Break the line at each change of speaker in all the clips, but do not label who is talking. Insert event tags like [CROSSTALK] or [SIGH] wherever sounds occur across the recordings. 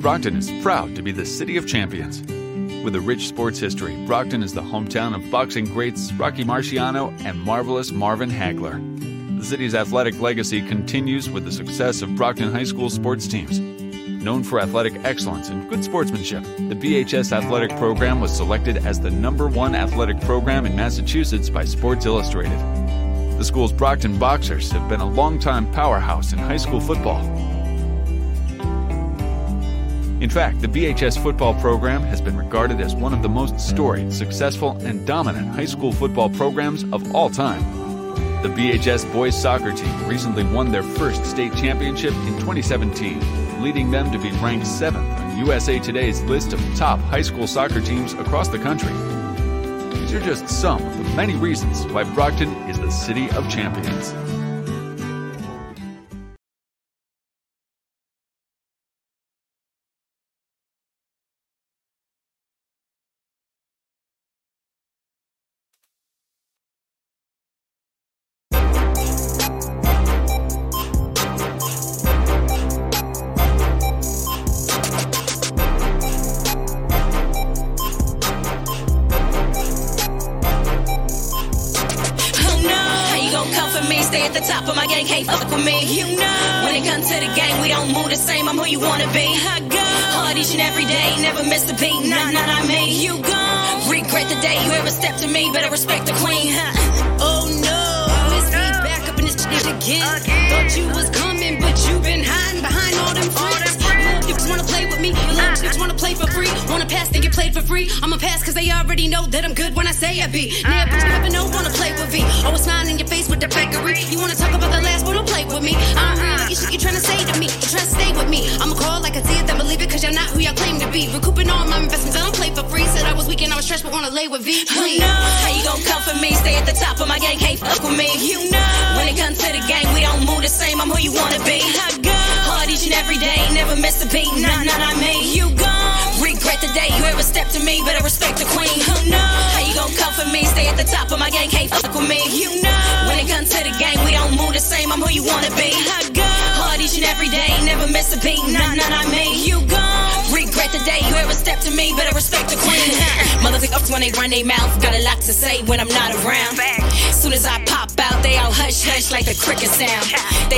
Brockton is proud to be the city of champions. With a rich sports history, Brockton is the hometown of boxing greats Rocky Marciano and marvelous Marvin Hagler. The city's athletic legacy continues with the success of Brockton High School sports teams. Known for athletic excellence and good sportsmanship, the BHS athletic program was selected as the number one athletic program in Massachusetts by Sports Illustrated. The school's Brockton Boxers have been a longtime powerhouse in high school football. In fact, the BHS football program has been regarded as one of the most storied, successful, and dominant high school football programs of all time. The BHS boys soccer team recently won their first state championship in 2017, leading them to be ranked seventh on USA Today's list of top high school soccer teams across the country. These are just some of the many reasons why Brockton is the city of champions.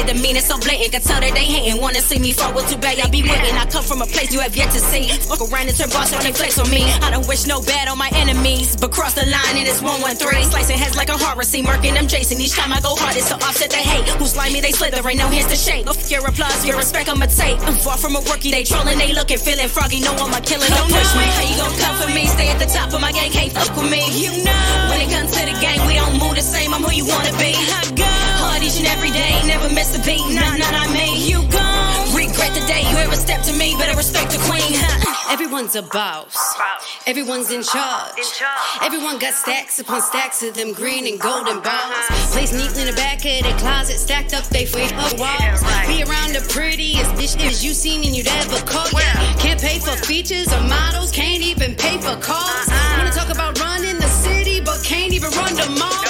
They
demean it so blatant, can tell that they hating. Wanna see me fall with too bad, I be waiting. I come from a place you have yet to see. Fuck around and turn boss on they flex on me. I don't wish no bad on my enemies, but cross the line and it's 113. Slicing heads like a horror scene, murking them Jason. Each time I go hard, it's to offset the hate. Who slimy, they slither, ain't no hands to shake. Of your applause, your respect, I'ma take. I'm far from a rookie, they trolling, they looking, feeling froggy. No, I'm a killer, don't push me. How you gon' come for me? Stay at the top of my game, can't fuck with me. You know, when it comes to the game, we don't move the same. I'm who you wanna be. I go hard each and every day, never miss a beat. Nah, nah, I made. you gon' regret the day you ever stepped to me. Better respect the queen. Huh?
Everyone's a boss. Everyone's in charge. Everyone got stacks upon stacks of them green and golden balls. Placed neatly in the back of their closet, stacked up they up walls. Be around the prettiest bitches you seen and you'd ever call. Yeah. Can't pay for features or models, can't even pay for cars. Uh-uh. Wanna talk about running the city, but can't even run the malls.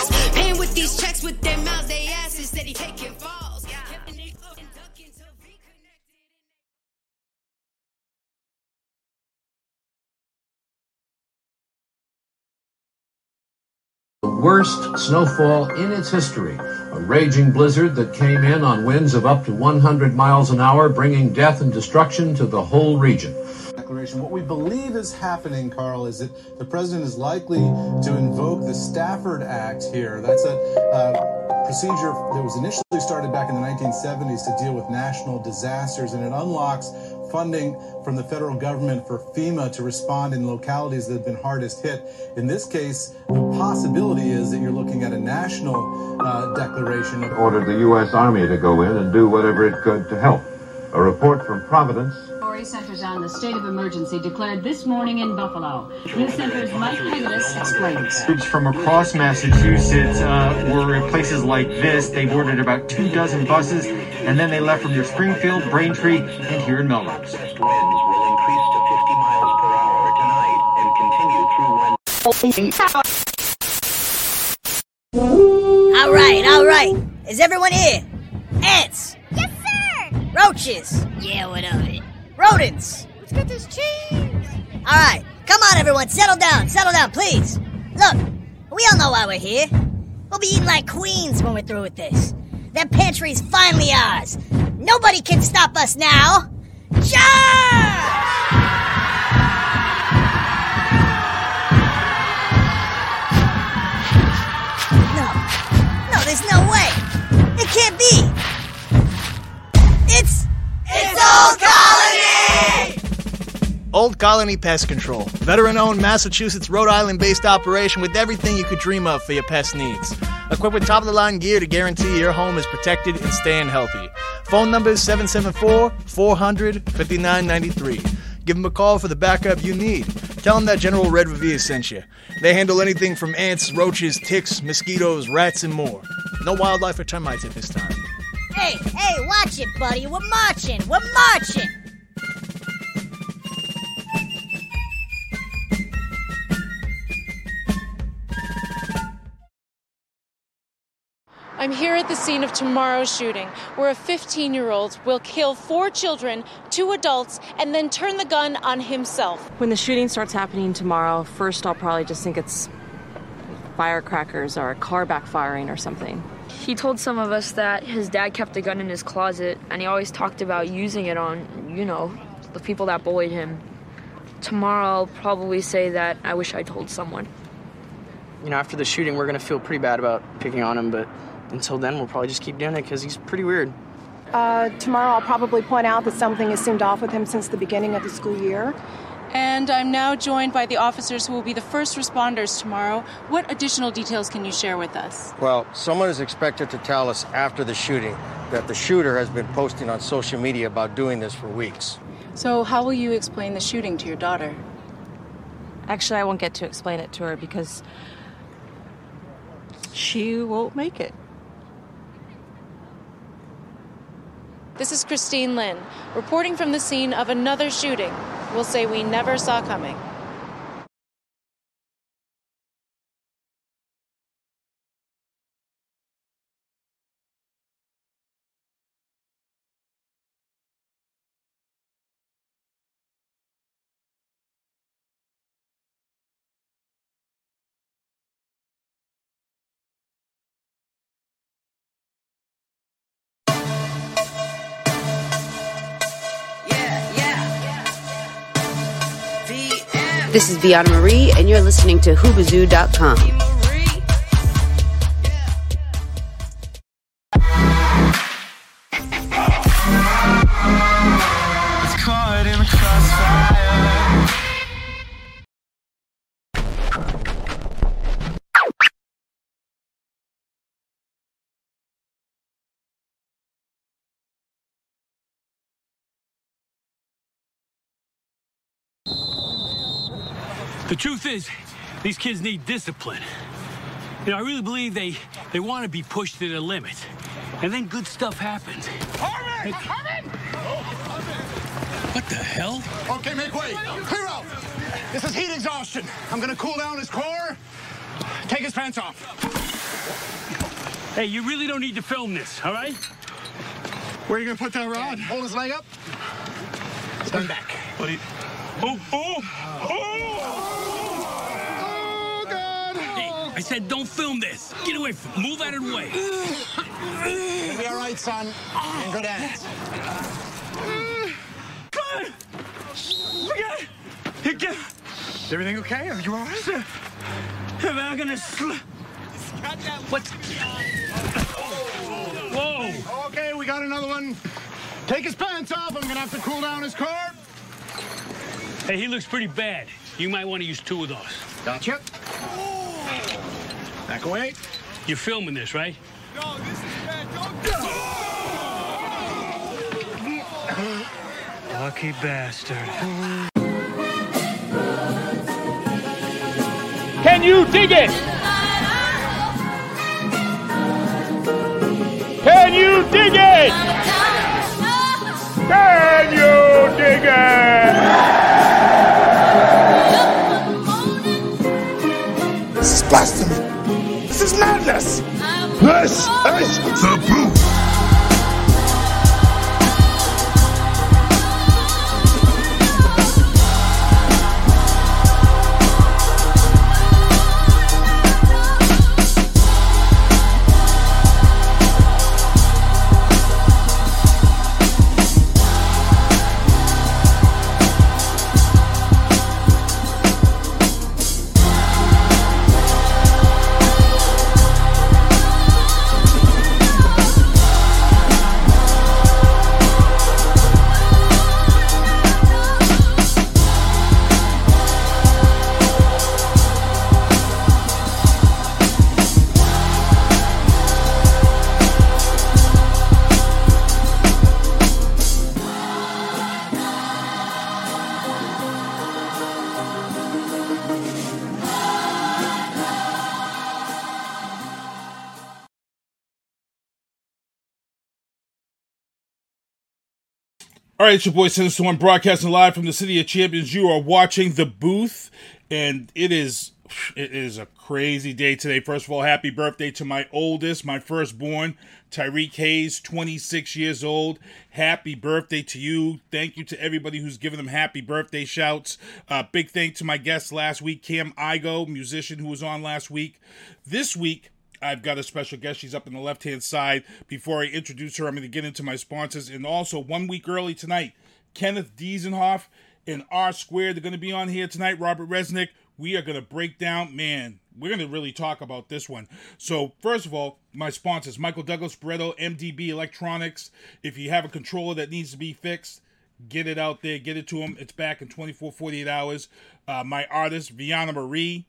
The worst snowfall in its history. A raging blizzard that came in on winds of up to 100 miles an hour, bringing death and destruction to the whole region.
declaration. What we believe is happening, Carl, is that the president is likely to invoke the Stafford Act here. That's a uh, procedure that was initially started back in the 1970s to deal with national disasters, and it unlocks funding from the federal government for FEMA to respond in localities that have been hardest hit. In this case, the possibility is that you're looking at a national uh, declaration of
Ordered the U.S. Army to go in and do whatever it could to help. A report from Providence.
Story centers on the state of emergency declared this morning in Buffalo. News Center's Mike Pegasus explains.
Troops from across Massachusetts uh, were in places like this. They boarded about two dozen buses, and then they left from near Springfield, Braintree, and here in Melrose.
Winds will increase to 50 miles per hour tonight and continue through Wednesday.
All right, all right. Is everyone here? Ants. Yes, sir. Roaches.
Yeah, what of it?
Rodents. Let's get this cheese. All right, come on, everyone, settle down, settle down, please. Look, we all know why we're here. We'll be eating like queens when we're through with this. That pantry's finally ours. Nobody can stop us now. Charge! No, no, there's no way. It can't be. It's it's Old Colony.
Old Colony Pest Control. Veteran owned Massachusetts, Rhode Island based operation with everything you could dream of for your pest needs. Equipped with top of the line gear to guarantee your home is protected and staying healthy. Phone number is 774 400 5993. Give them a call for the backup you need. Tell them that General Red sent you. They handle anything from ants, roaches, ticks, mosquitoes, rats, and more. No wildlife or termites at this time.
Hey, hey, watch it, buddy. We're marching. We're marching.
I'm here at the scene of tomorrow's shooting, where a 15 year old will kill four children, two adults, and then turn the gun on himself.
When the shooting starts happening tomorrow, first I'll probably just think it's firecrackers or a car backfiring or something.
He told some of us that his dad kept a gun in his closet and he always talked about using it on, you know, the people that bullied him. Tomorrow I'll probably say that I wish I told someone.
You know, after the shooting, we're gonna feel pretty bad about picking on him, but until then, we'll probably just keep doing it because he's pretty weird.
Uh, tomorrow, I'll probably point out that something has seemed off with him since the beginning of the school year.
And I'm now joined by the officers who will be the first responders tomorrow. What additional details can you share with us?
Well, someone is expected to tell us after the shooting that the shooter has been posting on social media about doing this for weeks.
So, how will you explain the shooting to your daughter?
Actually, I won't get to explain it to her because she won't make it.
This is Christine Lynn, reporting from the scene of another shooting. We'll say we never saw coming.
This is Viana Marie, and you're listening to Hoobazoo.com.
The
truth is, these kids need discipline. You know, I really believe they they want to be pushed to the limit, and then good stuff happens.
Harmon! Harmon!
What the hell?
Okay, make way. Clear out. This is heat exhaustion. I'm gonna cool down his core. Take his pants off.
Hey, you really don't need to film this, all right?
Where are you gonna put that rod? Hold his leg up. Stand back.
What do you? Oh, oh, oh!
Oh, God!
Hey, I said don't film this. Get away from. Move out of the way.
You'll be all right, son. In good hands.
Come on! Look at it. Hey, get-
Is everything okay? Are you all right?
Am I gonna sl- What? Whoa!
Okay, we got another one. Take his pants off. I'm gonna have to cool down his car.
Hey, he looks pretty bad. You might want to use two of those.
Gotcha. Back away.
You're filming this, right? Lucky bastard.
Can you dig it? Can you dig it? Can you dig it?
Madness. This is the proof.
All right, it's your boy Sinister One broadcasting live from the City of Champions. You are watching The Booth, and it is it is a crazy day today. First of all, happy birthday to my oldest, my firstborn, Tyreek Hayes, 26 years old. Happy birthday to you. Thank you to everybody who's given them happy birthday shouts. Uh, big thank to my guest last week, Cam Igo, musician who was on last week. This week, I've got a special guest. She's up in the left hand side. Before I introduce her, I'm going to get into my sponsors. And also, one week early tonight, Kenneth Diesenhof and R Squared. They're going to be on here tonight. Robert Resnick. We are going to break down, man, we're going to really talk about this one. So, first of all, my sponsors Michael Douglas Barreto, MDB Electronics. If you have a controller that needs to be fixed, get it out there, get it to them. It's back in 24, 48 hours. Uh, my artist, Viana Marie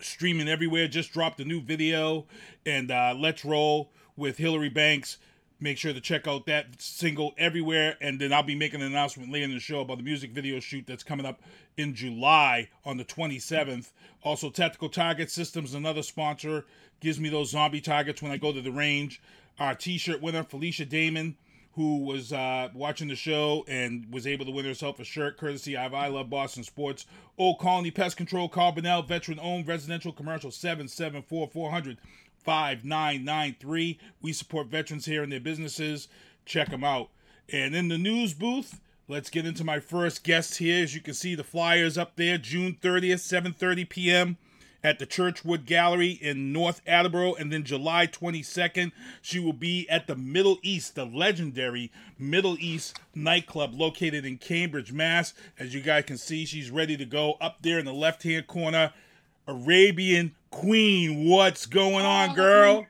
streaming everywhere. Just dropped a new video, and uh, let's roll with Hillary Banks. Make sure to check out that single everywhere, and then I'll be making an announcement later in the show about the music video shoot that's coming up in July on the 27th. Also, Tactical Target Systems, another sponsor, gives me those zombie targets when I go to the range. Our T-shirt winner, Felicia Damon, who was uh, watching the show and was able to win herself a shirt courtesy of I Love Boston Sports. Old Colony Pest Control, Carbonell, veteran owned residential commercial 774 400 5993. We support veterans here and their businesses. Check them out. And in the news booth, let's get into my first guest here. As you can see, the flyers up there, June 30th, 7:30 p.m. at the Churchwood Gallery in North Attleboro, and then July 22nd, she will be at the Middle East, the legendary Middle East nightclub located in Cambridge, Mass. As you guys can see, she's ready to go up there in the left-hand corner. Arabian Queen, what's going on, oh, girl?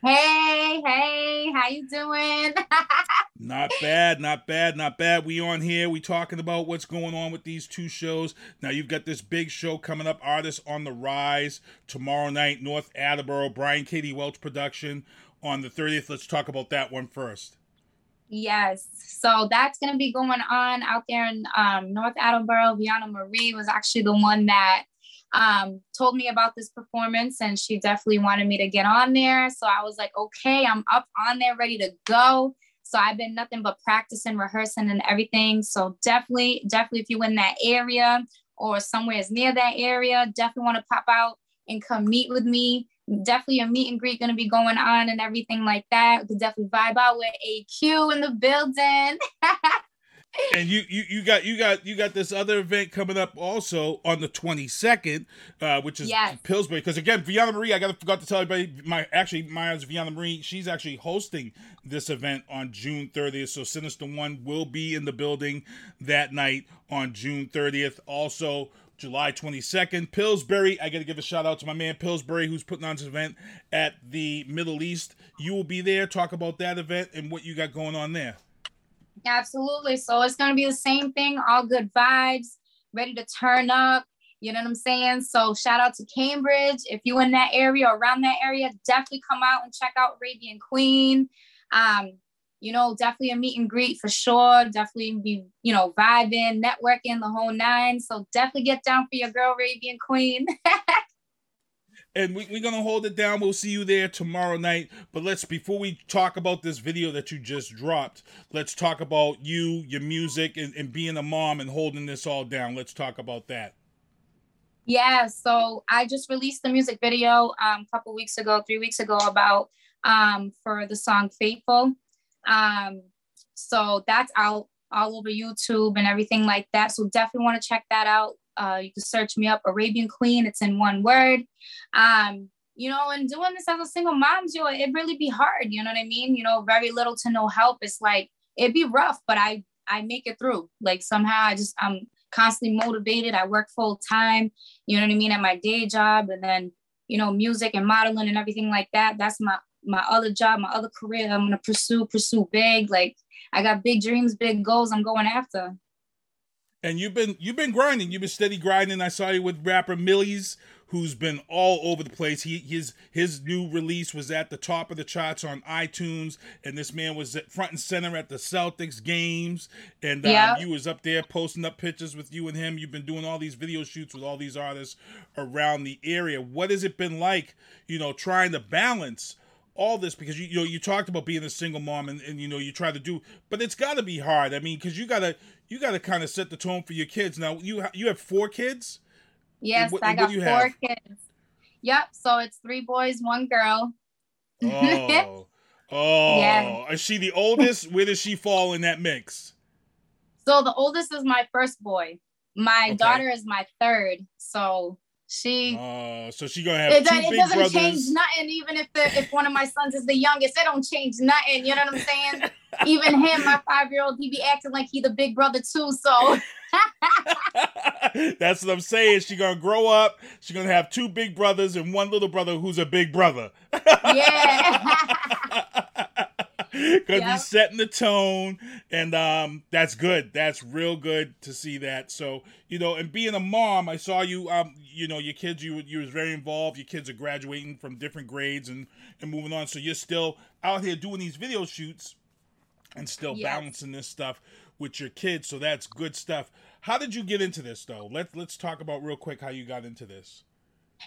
Hey, hey, how you doing? [LAUGHS]
Not bad, not bad, not bad. We on here. We talking about what's going on with these two shows. Now you've got this big show coming up, Artists on the Rise, tomorrow night, North Attleboro, Brian Katie Welch production on the 30th. Let's talk about that one first.
Yes, so that's gonna be going on out there in um, North Attleboro. Viana Marie was actually the one that um, told me about this performance and she definitely wanted me to get on there. So I was like, okay, I'm up on there, ready to go. So I've been nothing but practicing, rehearsing, and everything. So definitely, definitely, if you're in that area or somewhere is near that area, definitely want to pop out and come meet with me. Definitely a meet and greet going to be going on and everything like that. We could definitely vibe out with AQ in the building. [LAUGHS]
and you, you you got you got you got this other event coming up also on the 22nd uh which is
Yes.
pillsbury because again Viana marie i gotta forgot to tell everybody my actually Maya's Viana marie she's actually hosting this event on june 30th so sinister one will be in the building that night on june 30th also July 22nd, Pillsbury. I got to give a shout out to my man Pillsbury, who's putting on this event at the Middle East. You will be there. Talk about that event and what you got going on there.
Absolutely. So it's going to be the same thing, all good vibes, ready to turn up. You know what I'm saying? So shout out to Cambridge. If you in that area or around that area, definitely come out and check out Arabian Queen. Um, you know, definitely a meet and greet for sure. Definitely be, you know, vibing, networking, the whole nine. So definitely get down for your girl Arabian Queen. [LAUGHS]
and we, we're gonna hold it down. We'll see you there tomorrow night. But let's before we talk about this video that you just dropped, let's talk about you, your music, and, and being a mom and holding this all down. Let's talk about that.
Yeah, so I just released the music video um, a couple weeks ago, three weeks ago, about um, for the song "Faithful." Um, so that's out all over YouTube and everything like that. So definitely want to check that out. Uh, you can search me up, Arabian Queen. It's in one word. Um, you know, and doing this as a single mom, Joe, it really be hard. You know what I mean? You know, very little to no help. It's like it'd be rough, but I I make it through. Like somehow I just I'm constantly motivated. I work full time, you know what I mean, at my day job, and then you know, music and modeling and everything like that. That's my my other job, my other career. I'm gonna pursue, pursue big. Like I got big dreams, big goals. I'm going after.
And you've been you've been grinding. You've been steady grinding. I saw you with rapper Millies, who's been all over the place. He his his new release was at the top of the charts on iTunes, and this man was at front and center at the Celtics games. And um,
Yeah.
you was up there posting up pictures with you and him. You've been doing all these video shoots with all these artists around the area. What has it been like, you know, trying to balance all this because you you know you talked about being a single mom and, and you know you try to do, but it's got to be hard. I mean, because you gotta you gotta kind of set the tone for your kids. Now you ha- you have four kids.
Yes,
what-
I got four
have?
kids. Yep. So it's three boys, one girl.
Oh, [LAUGHS] oh,
Yeah.
is she the oldest? Where does she fall in that mix?
So the oldest is my first boy. My
Okay.
daughter is my third. So she
Uh, so she gonna have
it,
two
it
big
doesn't
brothers.
change nothing, even if the if one of my sons is the youngest, it don't change nothing. You know what I'm saying? [LAUGHS] even him, my five year old, he be acting like he the big brother too. So [LAUGHS]
That's what I'm saying. She gonna grow up. She's gonna have two big brothers and one little brother who's a big brother. [LAUGHS] [LAUGHS] Because
Yep.
he's setting the tone, and um, that's good. That's real good to see that. So you know, and being a mom, I saw you. Um, you know, your kids, you you was very involved. Your kids are graduating from different grades and and moving on. So you're still out here doing these video shoots and still
Yes.
balancing this stuff with your kids. So that's good stuff. How did you get into this though? Let's let's talk about real quick how you got into this.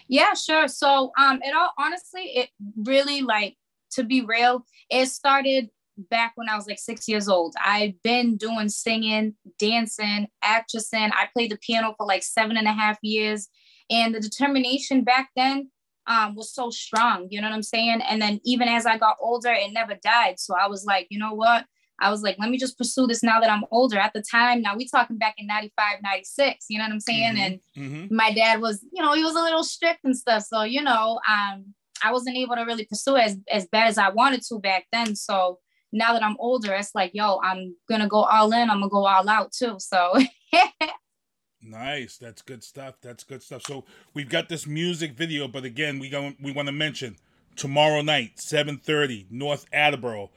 Yeah, sure. So, um, it all honestly, it really like to be real, it started back when I was like six years old. I've been doing singing, dancing, actressing. I played the piano for like seven and a half years, and the determination back then um was so strong. You know what I'm saying? And then even as I got older, it never died. So I was like, you know what? I was like, let me just pursue this now that I'm older. At the time, now we talking back in 95, 96, you know what I'm saying? And
Mm-hmm.
my dad was, you know, he was a little strict and stuff. So, you know, um, I wasn't able to really pursue as, as bad as I wanted to back then. So now that I'm older, it's like, yo, I'm gonna go all in, I'm gonna go all out too. So [LAUGHS]
Nice. That's good stuff. That's good stuff. So we've got this music video, but again, we go, we want to mention tomorrow night, 7:30, North Attleboro,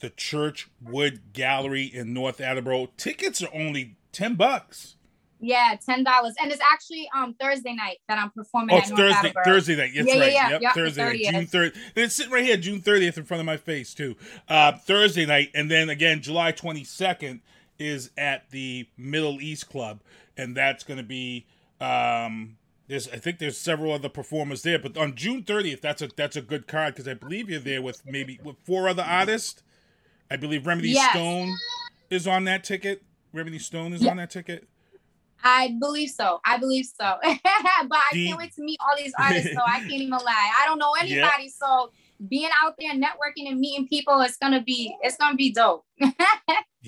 the Churchwood Gallery in North Attleboro. Tickets are only 10 bucks.
Yeah, ten dollars. And it's actually um Thursday night that I'm performing
Oh, it's Thursday. Thursday night. That's
yeah,
right.
Yeah, yeah,
yep,
yeah,
Thursday night,
30th.
June third. It's sitting right here, June thirtieth, in front of my face too. Uh, Thursday night, and then again, July twenty second is at the Middle East Club, and that's going to be. Um, there's, I think there's several other performers there, but on June thirtieth, that's a that's a good card because I believe you're there with maybe with four other artists. I believe Remedy
Yes.
Stone is on that ticket. Remedy Stone is
Yeah.
on that ticket.
I believe so. I believe so. [LAUGHS] but I can't wait to meet all these artists, so I can't even lie. I don't know [LAUGHS] anybody, so being out there networking and meeting people, it's gonna be it's gonna be dope. [LAUGHS]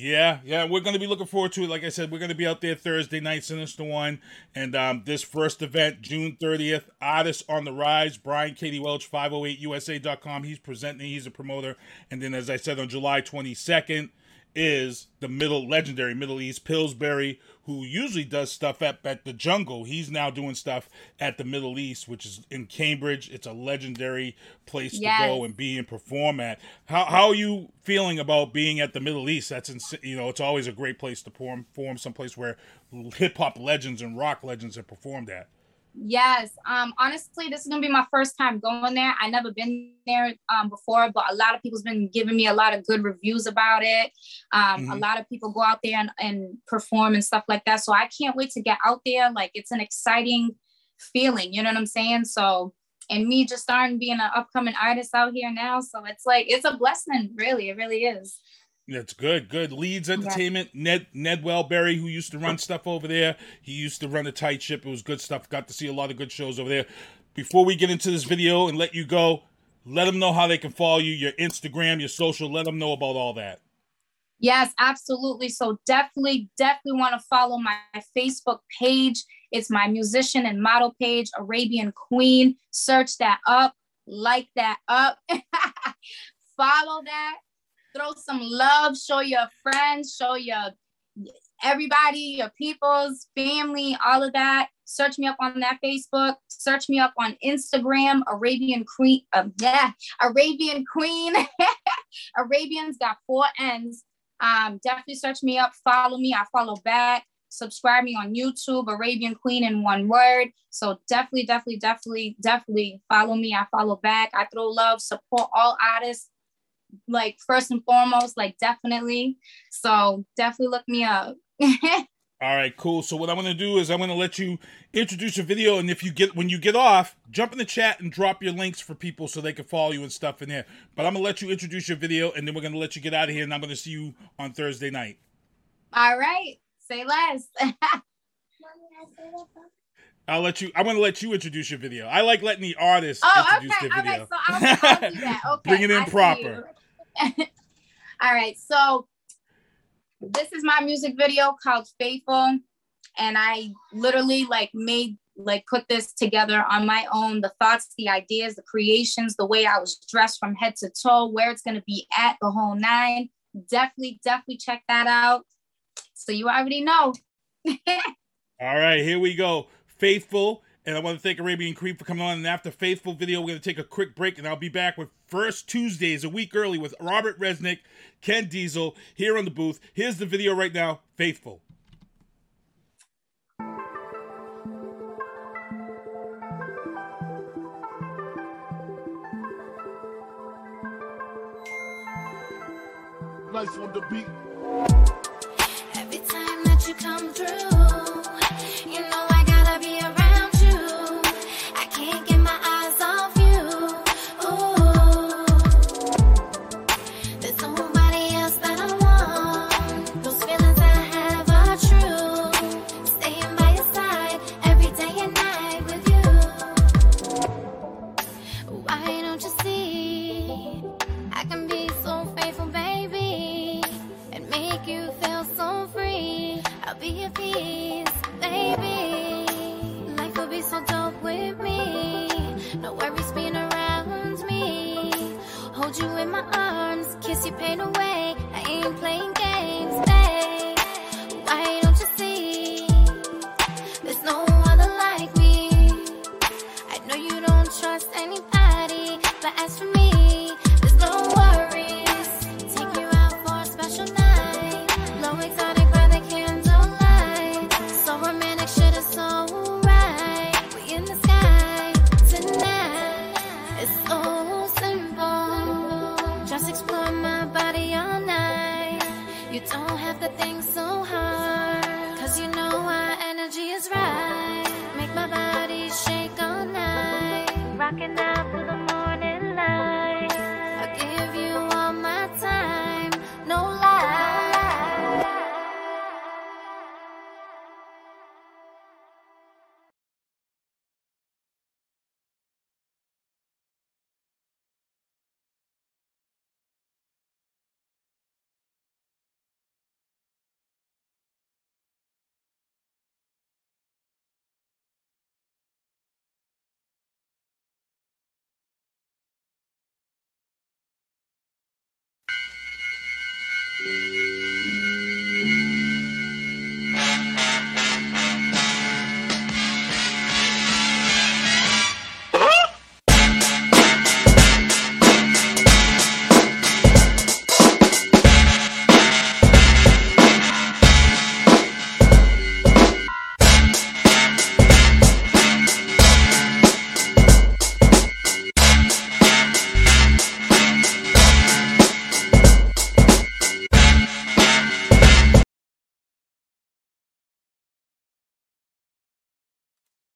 Yeah, yeah, we're going to be looking forward to it. Like I said, we're going to be out there Thursday night, Sinister One, and um, this first event, June 30th, Artists on the Rise, Brian Katie Welch, 508USA.com. He's presenting, he's a promoter. And then, as I said, on July 22nd is the middle legendary Middle East Pillsbury, who usually does stuff at, at the Jungle. He's now doing stuff at the Middle East, which is in Cambridge. It's a legendary place to go and be and perform at. How how are you feeling about being at the Middle East? That's ins- you know, it's always a great place to perform, perform someplace where hip hop legends and rock legends have performed at.
Yes. Um, honestly, this is gonna be my first time going there. I never been there um before, but a lot of people's been giving me a lot of good reviews about it. Um, a
Mhm.
lot of people go out there and, and perform and stuff like that. So I can't wait to get out there. Like it's an exciting feeling, you know what I'm saying? So and me just starting being an upcoming artist out here now. So it's like it's a blessing, really. It really is.
That's good, good. Leeds Entertainment, Ned Ned Wellberry, who used to run stuff over there. He used to run a tight ship. It was good stuff. Got to see a lot of good shows over there. Before we get into this video and let you go, let them know how they can follow you, your Instagram, your social. Let them know about all that.
Yes, absolutely. So definitely, definitely want to follow my Facebook page. It's my musician and model page, Arabian Queen. Search that up, like that up, [LAUGHS] follow that, throw some love, show your friends, show your everybody, your people's family, all of that. Search me up on that Facebook. Search me up on Instagram, Arabian Queen. Um, yeah, Arabian Queen. [LAUGHS] Arabians got four N's. Um, definitely search me up, follow me. I follow back. Subscribe me on YouTube, Arabian Queen in one word. So definitely, definitely, definitely, definitely follow me. I follow back. I throw love, support all artists. Like first and foremost, like definitely. So definitely look me up. [LAUGHS]
All right, cool. So what I'm going to do is I'm going to let you introduce your video, and if you get when you get off, jump in the chat and drop your links for people so they can follow you and stuff in there. But I'm going to let you introduce your video, and then we're going to let you get out of here, and I'm going to see you on Thursday night.
All right. Say less. [LAUGHS]
I'll let you. I'm going to let you introduce your video. I like letting the artist
oh,
introduce
okay.
their video.
Okay. So I'll, I'll do that. [LAUGHS] Okay.
Bring it in
I
proper. [LAUGHS]
All right. So this is my music video called Faithful. And I literally like made like put this together on my own the thoughts the ideas the creations the way i was dressed from head to toe where it's going to be at the whole nine definitely definitely check that out so you already know [LAUGHS]
All right, here we go. Faithful. And I want to thank Arabian Queen for coming on. And after Faithful video, we're going to take a quick break, and I'll be back with First Tuesdays, a week early, with Robert Resnick, Ken Diesel, here on the booth. Here's the video right now Faithful.
Nice on the beat.
Every time that you come through,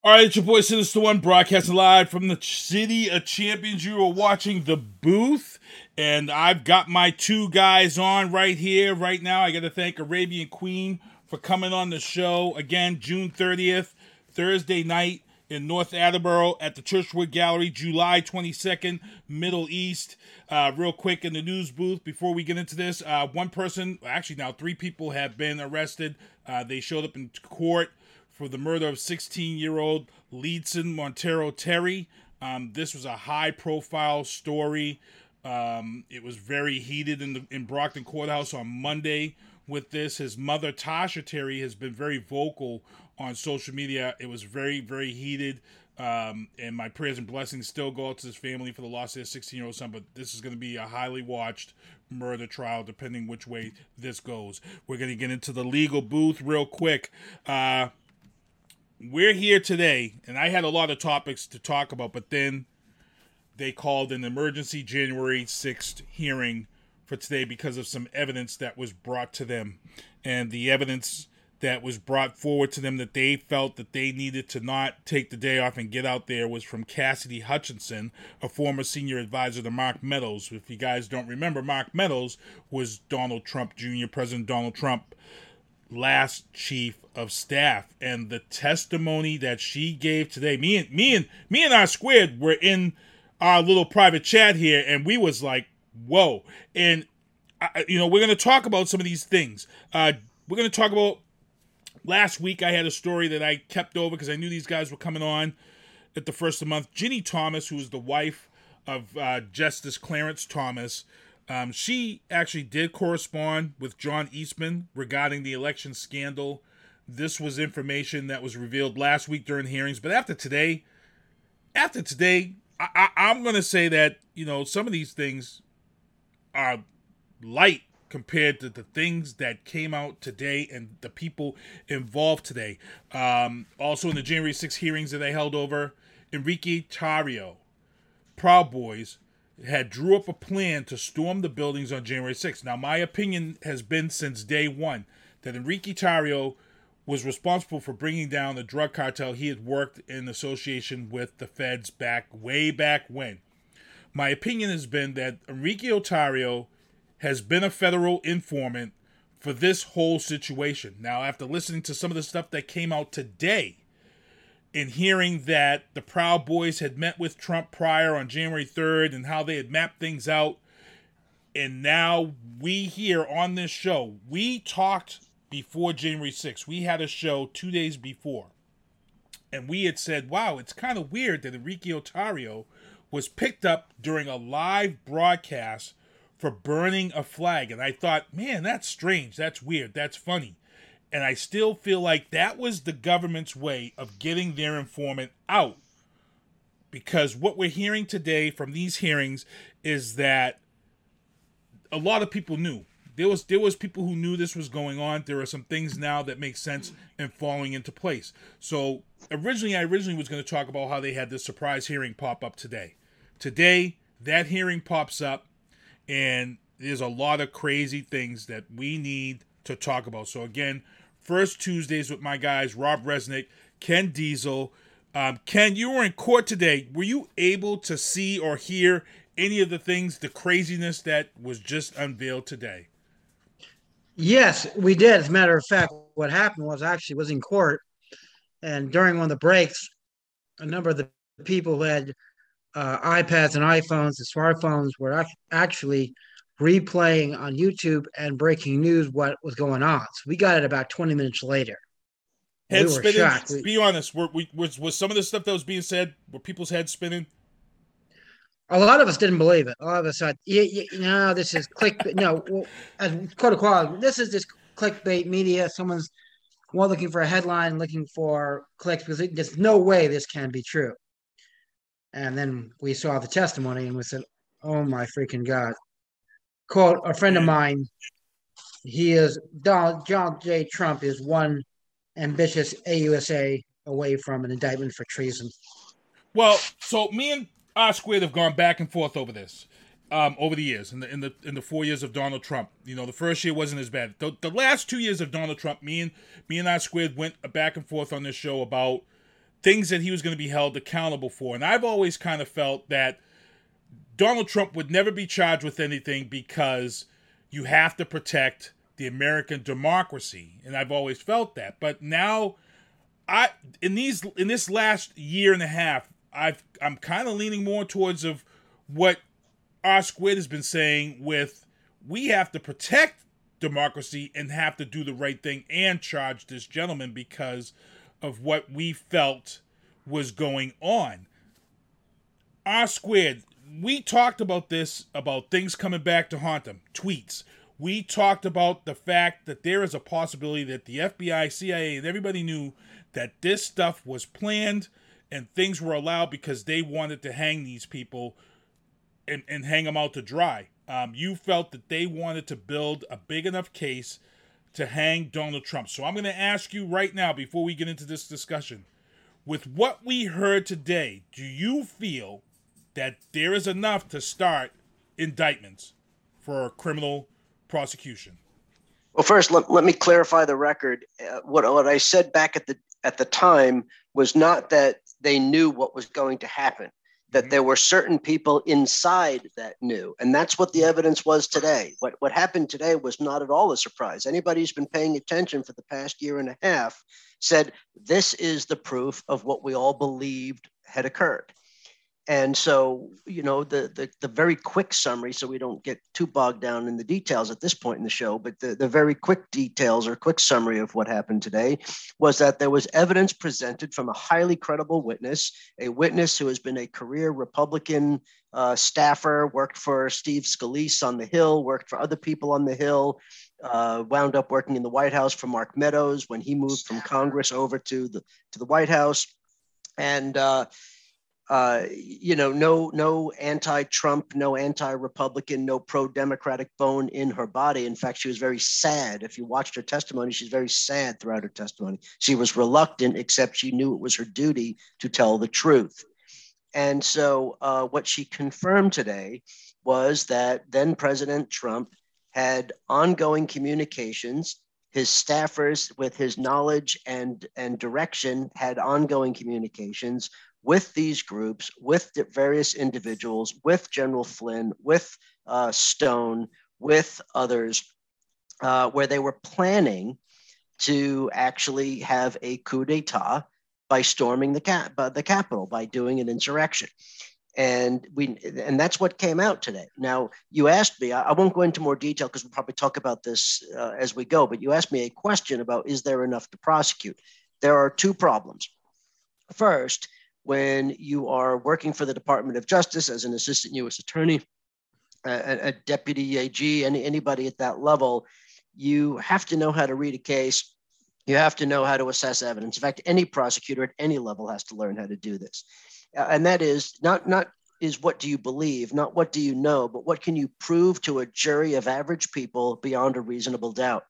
All right, it's your boy Sinister One broadcasting live from the City of Champions. You are watching the booth, and I've got my two guys on right here, right now. I got to thank Arabian Queen for coming on the show again, June 30th, Thursday night in North Attleboro at the Churchwood Gallery, July 22nd, Middle East. Uh, real quick in the news booth before we get into this, uh, one person, actually now three people have been arrested. Uh, they showed up in court for the murder of 16 year old Liedson Monteiro Terry. Um, this was a high profile story. Um, it was very heated in the in Brockton Courthouse on Monday with this. His mother, Tasha Terry, has been very vocal on social media. It was very, very heated. Um, and my prayers and blessings still go out to his family for the loss of their 16 year old son. But this is going to be a highly watched murder trial, depending which way this goes. We're going to get into the legal booth real quick. Uh, we're here today, and I had a lot of topics to talk about, but then they called an emergency January 6th hearing for today because of some evidence that was brought to them. And the evidence that was brought forward to them that they felt that they needed to not take the day off and get out there was from Cassidy Hutchinson, a former senior advisor to Mark Meadows. If you guys don't remember, Mark Meadows was Donald Trump Jr., President Donald Trump last chief of staff. And the testimony that she gave today me and me and me and R squared were in our little private chat here and we was like whoa. And I, you know we're going to talk about some of these things. Uh, we're going to talk about last week i had a story that i kept over because i knew these guys were coming on at the first of the month. Ginni thomas who is the wife of uh, justice clarence thomas um, she actually did correspond with John Eastman regarding the election scandal. This was information that was revealed last week during hearings, but after today, after today, I, I, I'm going to say that you know some of these things are light compared to the things that came out today and the people involved today. Um, also, in the January 6 hearings that they held over, Enrique Tarrio, Proud Boys, had drew up a plan to storm the buildings on January 6th. Now, my opinion has been since day one that Enrique Tarrio was responsible for bringing down the drug cartel he had worked in association with the feds back way back when. My opinion has been that Enrique Otario has been a federal informant for this whole situation. Now, after listening to some of the stuff that came out today, in hearing that the Proud Boys had met with Trump prior on January 3rd and how they had mapped things out. And now we here on this show, we talked before January 6th. We had a show two days before. And we had said, wow, it's kind of weird that Enrique Otario was picked up during a live broadcast for burning a flag. And I thought, man, that's strange. That's weird. That's funny. And I still feel like that was the government's way of getting their informant out. Because what we're hearing today from these hearings is that a lot of people knew. There was there was people who knew this was going on. There are some things now that make sense and falling into place. So originally I originally was going to talk about how they had this surprise hearing pop up today. Today that hearing pops up and there's a lot of crazy things that we need to talk about. So again, first Tuesdays with my guys, Rob Resnick, Ken Diesel. Um, Ken, you were in court today. Were you able to see or hear any of the things, the craziness that was just unveiled today?
Yes, we did. As a matter of fact, what happened was I actually was in court, and during one of the breaks, a number of the people who had uh, iPads and iPhones and smartphones were actually replaying on YouTube and breaking news what was going on. So we got it about 20 minutes later.
Head we spinning. Shocked. Be honest. Were, we, was, was some of the stuff that was being said, were people's heads spinning?
A lot of us didn't believe it. A lot of us thought, yeah, yeah, no, this is click. no, [LAUGHS] well, as quote unquote, this is just clickbait media. Someone's more looking for a headline, looking for clicks because there's no way this can be true. And then we saw the testimony and we said, oh my freaking God quote a friend of mine he is Donald John J. Trump is one ambitious AUSA away from an indictment for treason.
Well, so me and R squared have gone back and forth over this. Um, over the years, in the in the in the four years of Donald Trump, you know, the first year wasn't as bad. The, the last two years of Donald Trump, me and me and I squared went back and forth on this show about things that he was going to be held accountable for, and I've always kind of felt that Donald Trump would never be charged with anything because you have to protect the American democracy, and I've always felt that. But now, I in these in this last year and a half, I've I'm kind of leaning more towards of what R squid has been saying with we have to protect democracy and have to do the right thing and charge this gentleman because of what we felt was going on. R squared we talked about this about things coming back to haunt them tweets we talked about the fact that there is a possibility that the FBI, CIA, and everybody knew that this stuff was planned and things were allowed because they wanted to hang these people and, and hang them out to dry. Um, you felt that they wanted to build a big enough case to hang Donald Trump. So I'm going to ask you right now, before we get into this discussion, with what we heard today, do you feel that there is enough to start indictments for criminal prosecution.
Well, first, let, let me clarify the record. Uh, what, what I said back at the at the time was not that they knew what was going to happen, that there were certain people inside that knew. And that's what the evidence was today. What, what happened today was not at all a surprise. Anybody who's been paying attention for the past year and a half said this is the proof of what we all believed had occurred. And so, you know, the, the, the very quick summary, so we don't get too bogged down in the details at this point in the show, but the, the very quick details or quick summary of what happened today was that there was evidence presented from a highly credible witness, a witness who has been a career Republican uh, staffer, worked for Steve Scalise on the Hill, worked for other people on the Hill, uh, wound up working in the White House for Mark Meadows when he moved from Congress over to the to the White House, and uh, uh, you know, no no anti-Trump, no anti-Republican, no pro-democratic bone in her body. In fact, she was very sad. If you watched her testimony, she's very sad throughout her testimony. She was reluctant, except she knew it was her duty to tell the truth. And so, uh, what she confirmed today was that then President Trump had ongoing communications. His staffers, with his knowledge and, and direction, had ongoing communications with these groups, with the various individuals, with General Flynn, with uh, Stone, with others, uh, where they were planning to actually have a coup d'etat by storming the cap- uh, the Capitol by doing an insurrection. And we and that's what came out today. Now you asked me. I, I won't go into more detail because we'll probably talk about this uh, as we go. But you asked me a question about is there enough to prosecute? There are two problems. First, when you are working for the Department of Justice as an assistant U.S. attorney, a, a deputy AG, any, anybody at that level, you have to know how to read a case. You have to know how to assess evidence. In fact, any prosecutor at any level has to learn how to do this. Uh, and that is not, not is what do you believe, not what do you know, but what can you prove to a jury of average people beyond a reasonable doubt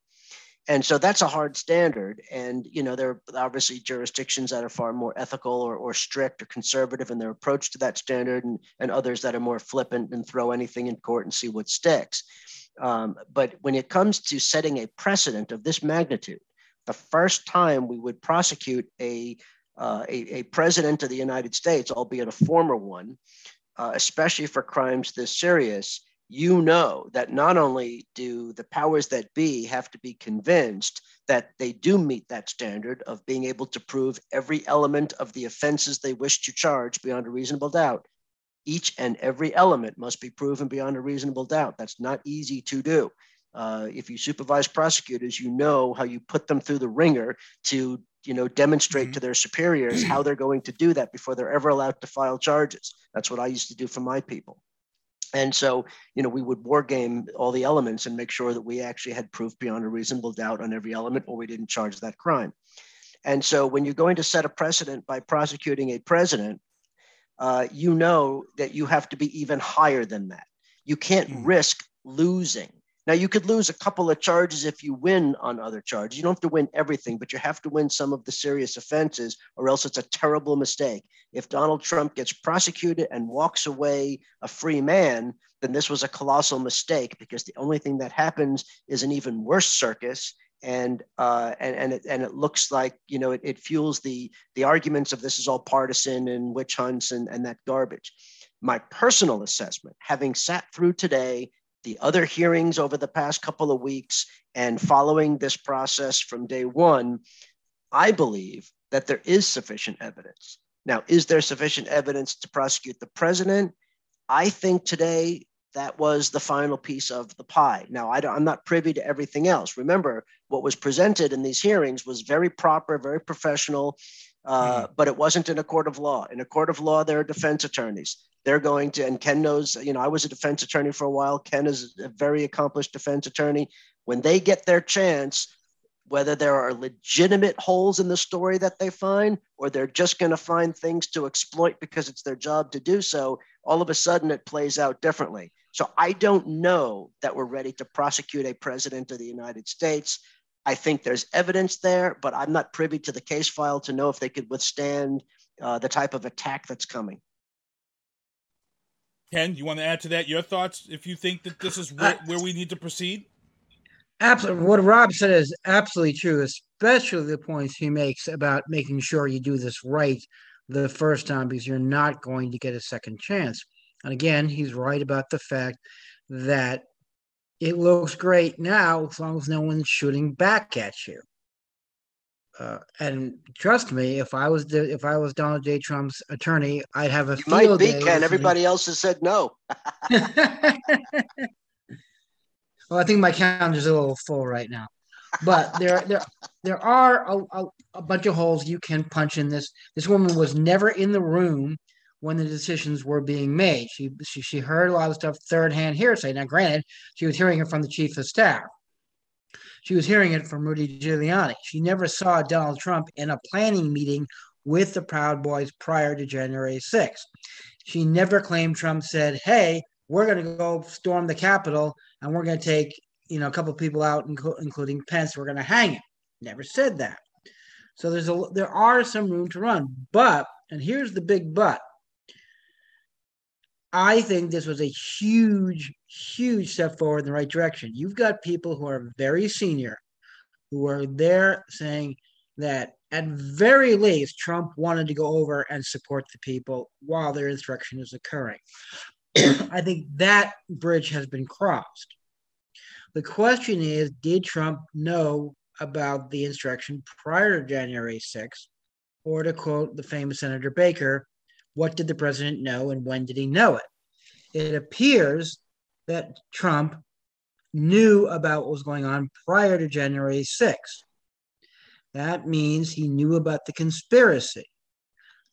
and so that's a hard standard. And you know there are obviously jurisdictions that are far more ethical or, or strict or conservative in their approach to that standard and, and others that are more flippant and throw anything in court and see what sticks. Um, but when it comes to setting a precedent of this magnitude the first time we would prosecute a, uh, a, a, president of the united states albeit a former one uh, especially for crimes this serious you know that not only do the powers that be have to be convinced that they do meet that standard of being able to prove every element of the offenses they wish to charge beyond a reasonable doubt, each and every element must be proven beyond a reasonable doubt. That's not easy to do. Uh, if you supervise prosecutors, you know how you put them through the ringer to you know demonstrate mm-hmm. to their superiors how they're going to do that before they're ever allowed to file charges. That's what I used to do for my people. And so, you know, we would war game all the elements and make sure that we actually had proof beyond a reasonable doubt on every element, or we didn't charge that crime. And so, when you're going to set a precedent by prosecuting a president, uh, you know that you have to be even higher than that. You can't mm. risk losing now, you could lose a couple of charges if you win on other charges. You don't have to win everything, but you have to win some of the serious offenses, or else it's a terrible mistake. If Donald Trump gets prosecuted and walks away a free man, then this was a colossal mistake because the only thing that happens is an even worse circus. And uh, and and it, and it looks like you know it, it fuels the the arguments of this is all partisan and witch hunts and, and that garbage. My personal assessment, having sat through today the other hearings over the past couple of weeks and following this process from day one, I believe that there is sufficient evidence. Now, is there sufficient evidence to prosecute the president? I think today that was the final piece of the pie. Now, I am not privy to everything else. Remember, what was presented in these hearings was very proper, very professional, uh, mm. but it wasn't in a court of law. In a court of law, there are defense attorneys they're going to, and Ken knows, you know, I was a defense attorney for a while. Ken is a very accomplished defense attorney. When they get their chance, whether there are legitimate holes in the story that they find, or they're just going to find things to exploit because it's their job to do so, all of a sudden it plays out differently. So I don't know that we're ready to prosecute a president of the United States. I think there's evidence there, but I'm not privy to the case file to know if they could withstand uh, the type of attack that's coming.
Ken, you want to add to that your thoughts if you think that this is where, where we need to proceed?
Absolutely. What Rob said is absolutely true, especially the points he makes about making sure you do this right the first time because you're not going to get a second chance. And again, he's right about the fact that it looks great now as long as no one's shooting back at you. Uh, and trust me, if I was the, if I was Donald J. Trump's attorney, I'd have a
You might be, Ken. Everybody else has said no. [LAUGHS]
Well, I think my calendar's a little full right now, but there there there are a, a, a bunch of holes you can punch in this. This woman was never in the room when the decisions were being made. She she, she heard a lot of stuff third hand hearsay. Now, granted, she was hearing it from the chief of staff. She was hearing it from Rudy Giuliani. She never saw Donald Trump in a planning meeting with the Proud Boys prior to January 6th. She never claimed Trump said, "Hey, we're going to go storm the Capitol and we're going to take you know a couple people out, including Pence. We're going to hang him." Never said that. So there's a there are some room to run, but and here's the big but. I think this was a huge, huge step forward in the right direction. You've got people who are very senior, who are there saying that at very least Trump wanted to go over and support the people while their insurrection is occurring. [CLEARS THROAT] I think that bridge has been crossed. The question is did Trump know about the insurrection prior to January 6th? Or to quote the famous Senator Baker, what did the president know and when did he know it? It appears that Trump knew about what was going on prior to January 6th. That means he knew about the conspiracy.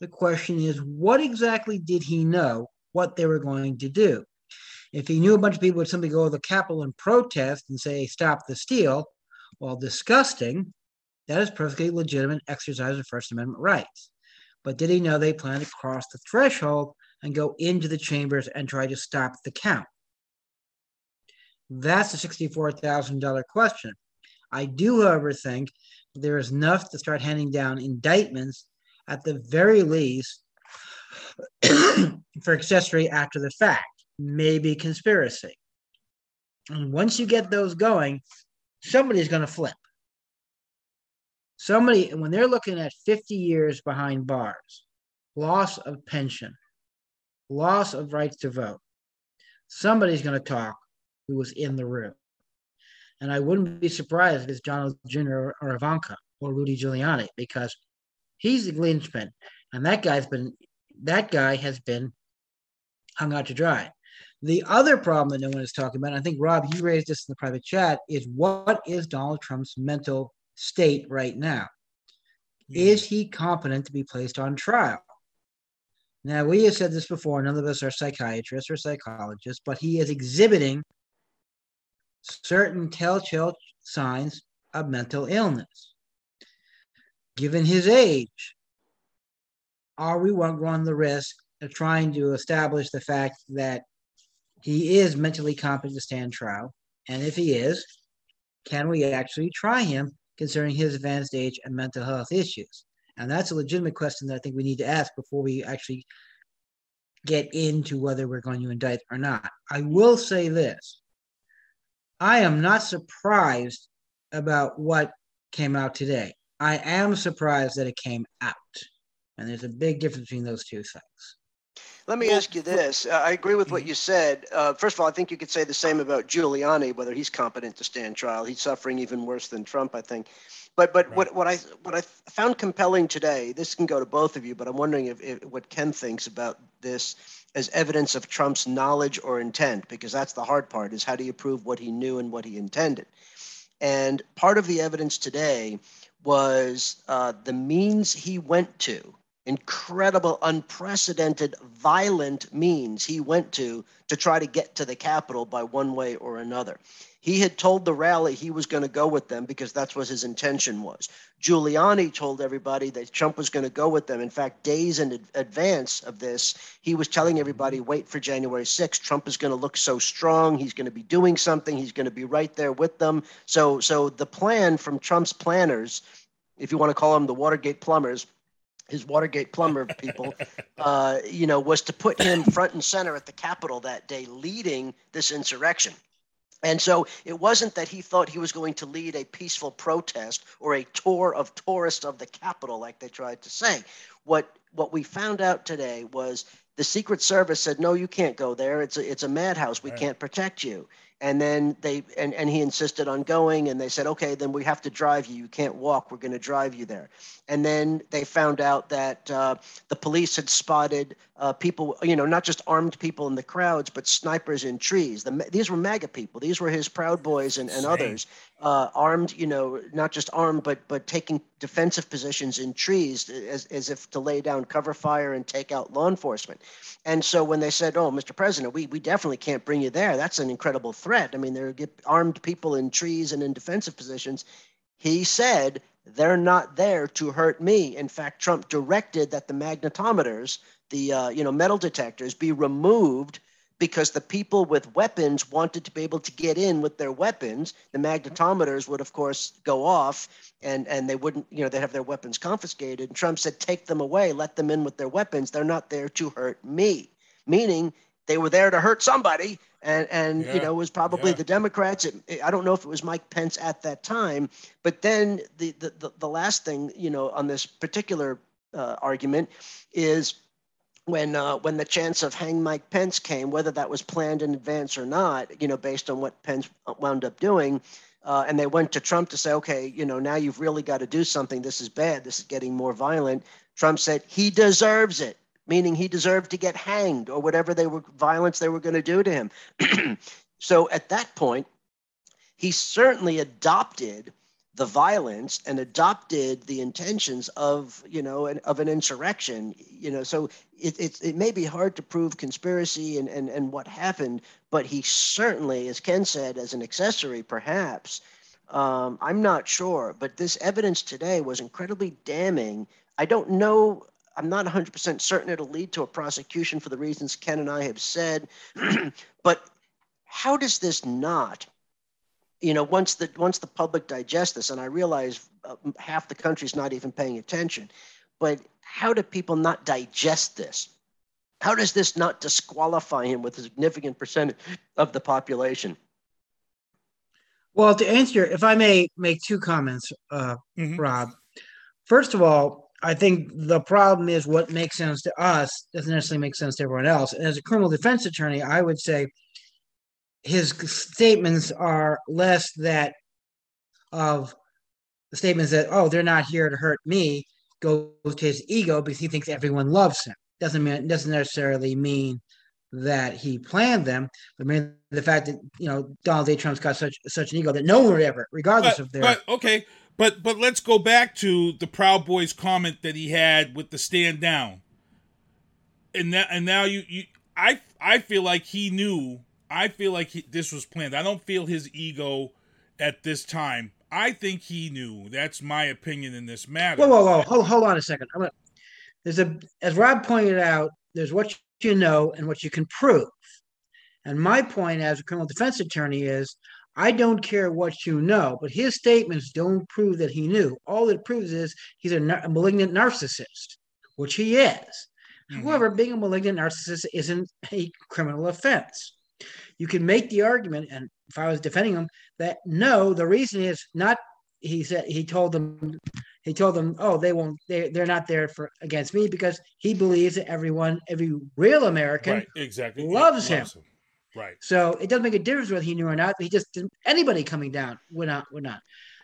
The question is, what exactly did he know what they were going to do? If he knew a bunch of people would simply go to the Capitol and protest and say, stop the steal, while disgusting, that is perfectly legitimate exercise of First Amendment rights. But did he know they planned to cross the threshold and go into the chambers and try to stop the count? That's the $64,000 question. I do, however, think there is enough to start handing down indictments at the very least [COUGHS] for accessory after the fact, maybe conspiracy. And once you get those going, somebody's going to flip. Somebody, when they're looking at 50 years behind bars, loss of pension, loss of rights to vote, somebody's going to talk who was in the room. And I wouldn't be surprised if it's Donald Jr. or Ivanka or Rudy Giuliani because he's the linchpin, and that guy's been that guy has been hung out to dry. The other problem that no one is talking about, I think Rob, you raised this in the private chat, is what is Donald Trump's mental state right now? Hmm. Is he competent to be placed on trial? Now, we have said this before, none of us are psychiatrists or psychologists, but he is exhibiting certain telltale signs of mental illness. Given his age, are we run the risk of trying to establish the fact that he is mentally competent to stand trial? And if he is, can we actually try him considering his advanced age and mental health issues? And that's a legitimate question that I think we need to ask before we actually get into whether we're going to indict or not. I will say this I am not surprised about what came out today. I am surprised that it came out. And there's a big difference between those two things.
Let me ask you this. Uh, I agree with what you said. Uh, first of all, I think you could say the same about Giuliani, whether he's competent to stand trial. He's suffering even worse than Trump, I think. But but what, what I what I found compelling today, this can go to both of you, but I'm wondering if, if what Ken thinks about this as evidence of Trump's knowledge or intent, because that's the hard part: is how do you prove what he knew and what he intended? And part of the evidence today was uh, the means he went to incredible, unprecedented, violent means he went to to try to get to the Capitol by one way or another. He had told the rally he was going to go with them because that's what his intention was. Giuliani told everybody that Trump was going to go with them. In fact, days in ad- advance of this, he was telling everybody, wait for January 6th. Trump is going to look so strong. He's going to be doing something. He's going to be right there with them. So, so the plan from Trump's planners, if you want to call them the Watergate plumbers, his Watergate plumber people, uh, you know, was to put him front and center at the Capitol that day, leading this insurrection. And so it wasn't that he thought he was going to lead a peaceful protest or a tour of tourists of the Capitol, like they tried to say. What what we found out today was the Secret Service said, "No, you can't go there. It's a it's a madhouse. We
Right.
can't protect you." And then they and, and he insisted on going, and they said, "Okay, then we have to drive you. You can't walk. We're going to drive you there." And then they found out that uh, the police had spotted uh, people, you know, not just armed people in the crowds, but snipers in trees. The, these were MAGA people. These were his Proud Boys and, and
Same.
others, uh, armed, you know, not just armed, but but taking defensive positions in trees as, as if to lay down cover fire and take out law enforcement. And so when they said, "Oh, Mr. President, we, we definitely can't bring you there. That's an incredible threat. I mean, they're get armed people in trees and in defensive positions." He said, "They're not there to hurt me." In fact, Trump directed that the magnetometers, the uh, you know metal detectors, be removed because the people with weapons wanted to be able to get in with their weapons. The magnetometers would, of course, go off, and and they wouldn't, you know, they'd have their weapons confiscated. And Trump said, "Take them away, let them in with their weapons. They're not there to hurt me," meaning they were there to hurt somebody. And and you know it was probably
yeah.
the Democrats. It, it- I don't know if it was Mike Pence at that time, but then the the the, the last thing you know on this particular uh, argument is when uh, when the chance of hang Mike Pence came, whether that was planned in advance or not, you know, based on what Pence wound up doing, uh, and they went to Trump to say, okay, you know, now you've really got to do something. This is bad. This is getting more violent. Trump said he deserves it, meaning he deserved to get hanged or whatever they were violence they were going to do to him. [CLEARS THROAT] so at that point, he certainly adopted the violence and adopted the intentions of you know an, of an insurrection you know so it, it, it may be hard to prove conspiracy and, and and what happened but he certainly as ken said as an accessory perhaps um, i'm not sure but this evidence today was incredibly damning. I don't know i'm not 100% certain it'll lead to a prosecution for the reasons ken and i have said [CLEARS THROAT] but how does this not you know once the once the public digests this and i realize uh, half the country's not even paying attention but how do people not digest this how does this not disqualify him with a significant percentage of the population
Well, to answer, if I may make two comments, uh, Rob. First of all, I think the problem is what makes sense to us doesn't necessarily make sense to everyone else. And as a criminal defense attorney, I would say his statements are less that of the statements that oh they're not here to hurt me goes to his ego because he thinks everyone loves him. Doesn't mean doesn't necessarily mean that he planned them, but merely the fact that you know Donald J. Trump's got such such an ego that no one would ever, regardless
But,
of their
but okay, but but let's go back to the Proud Boys comment that he had with the stand down. And now and now you you I I feel like he knew. I feel like he, this was planned. I don't feel his ego at this time. I think he knew. That's my opinion in this matter.
Whoa, whoa, whoa! Hold, hold on a second. I'm gonna, there's a, as Rob pointed out, there's what you know and what you can prove. And my point as a criminal defense attorney is, I don't care what you know, but his statements don't prove that he knew. All it proves is he's a, nar- a malignant narcissist, which he is. Mm-hmm. However, being a malignant narcissist isn't a criminal offense. You can make the argument, and if I was defending him, that no, the reason is not. He said he told them he told them, oh, they won't. They they're not there for against me because he believes that everyone, every real American,
right, exactly.
loves him.
Right.
So it doesn't make a difference whether he knew or not. He just didn't, anybody coming down would not would not.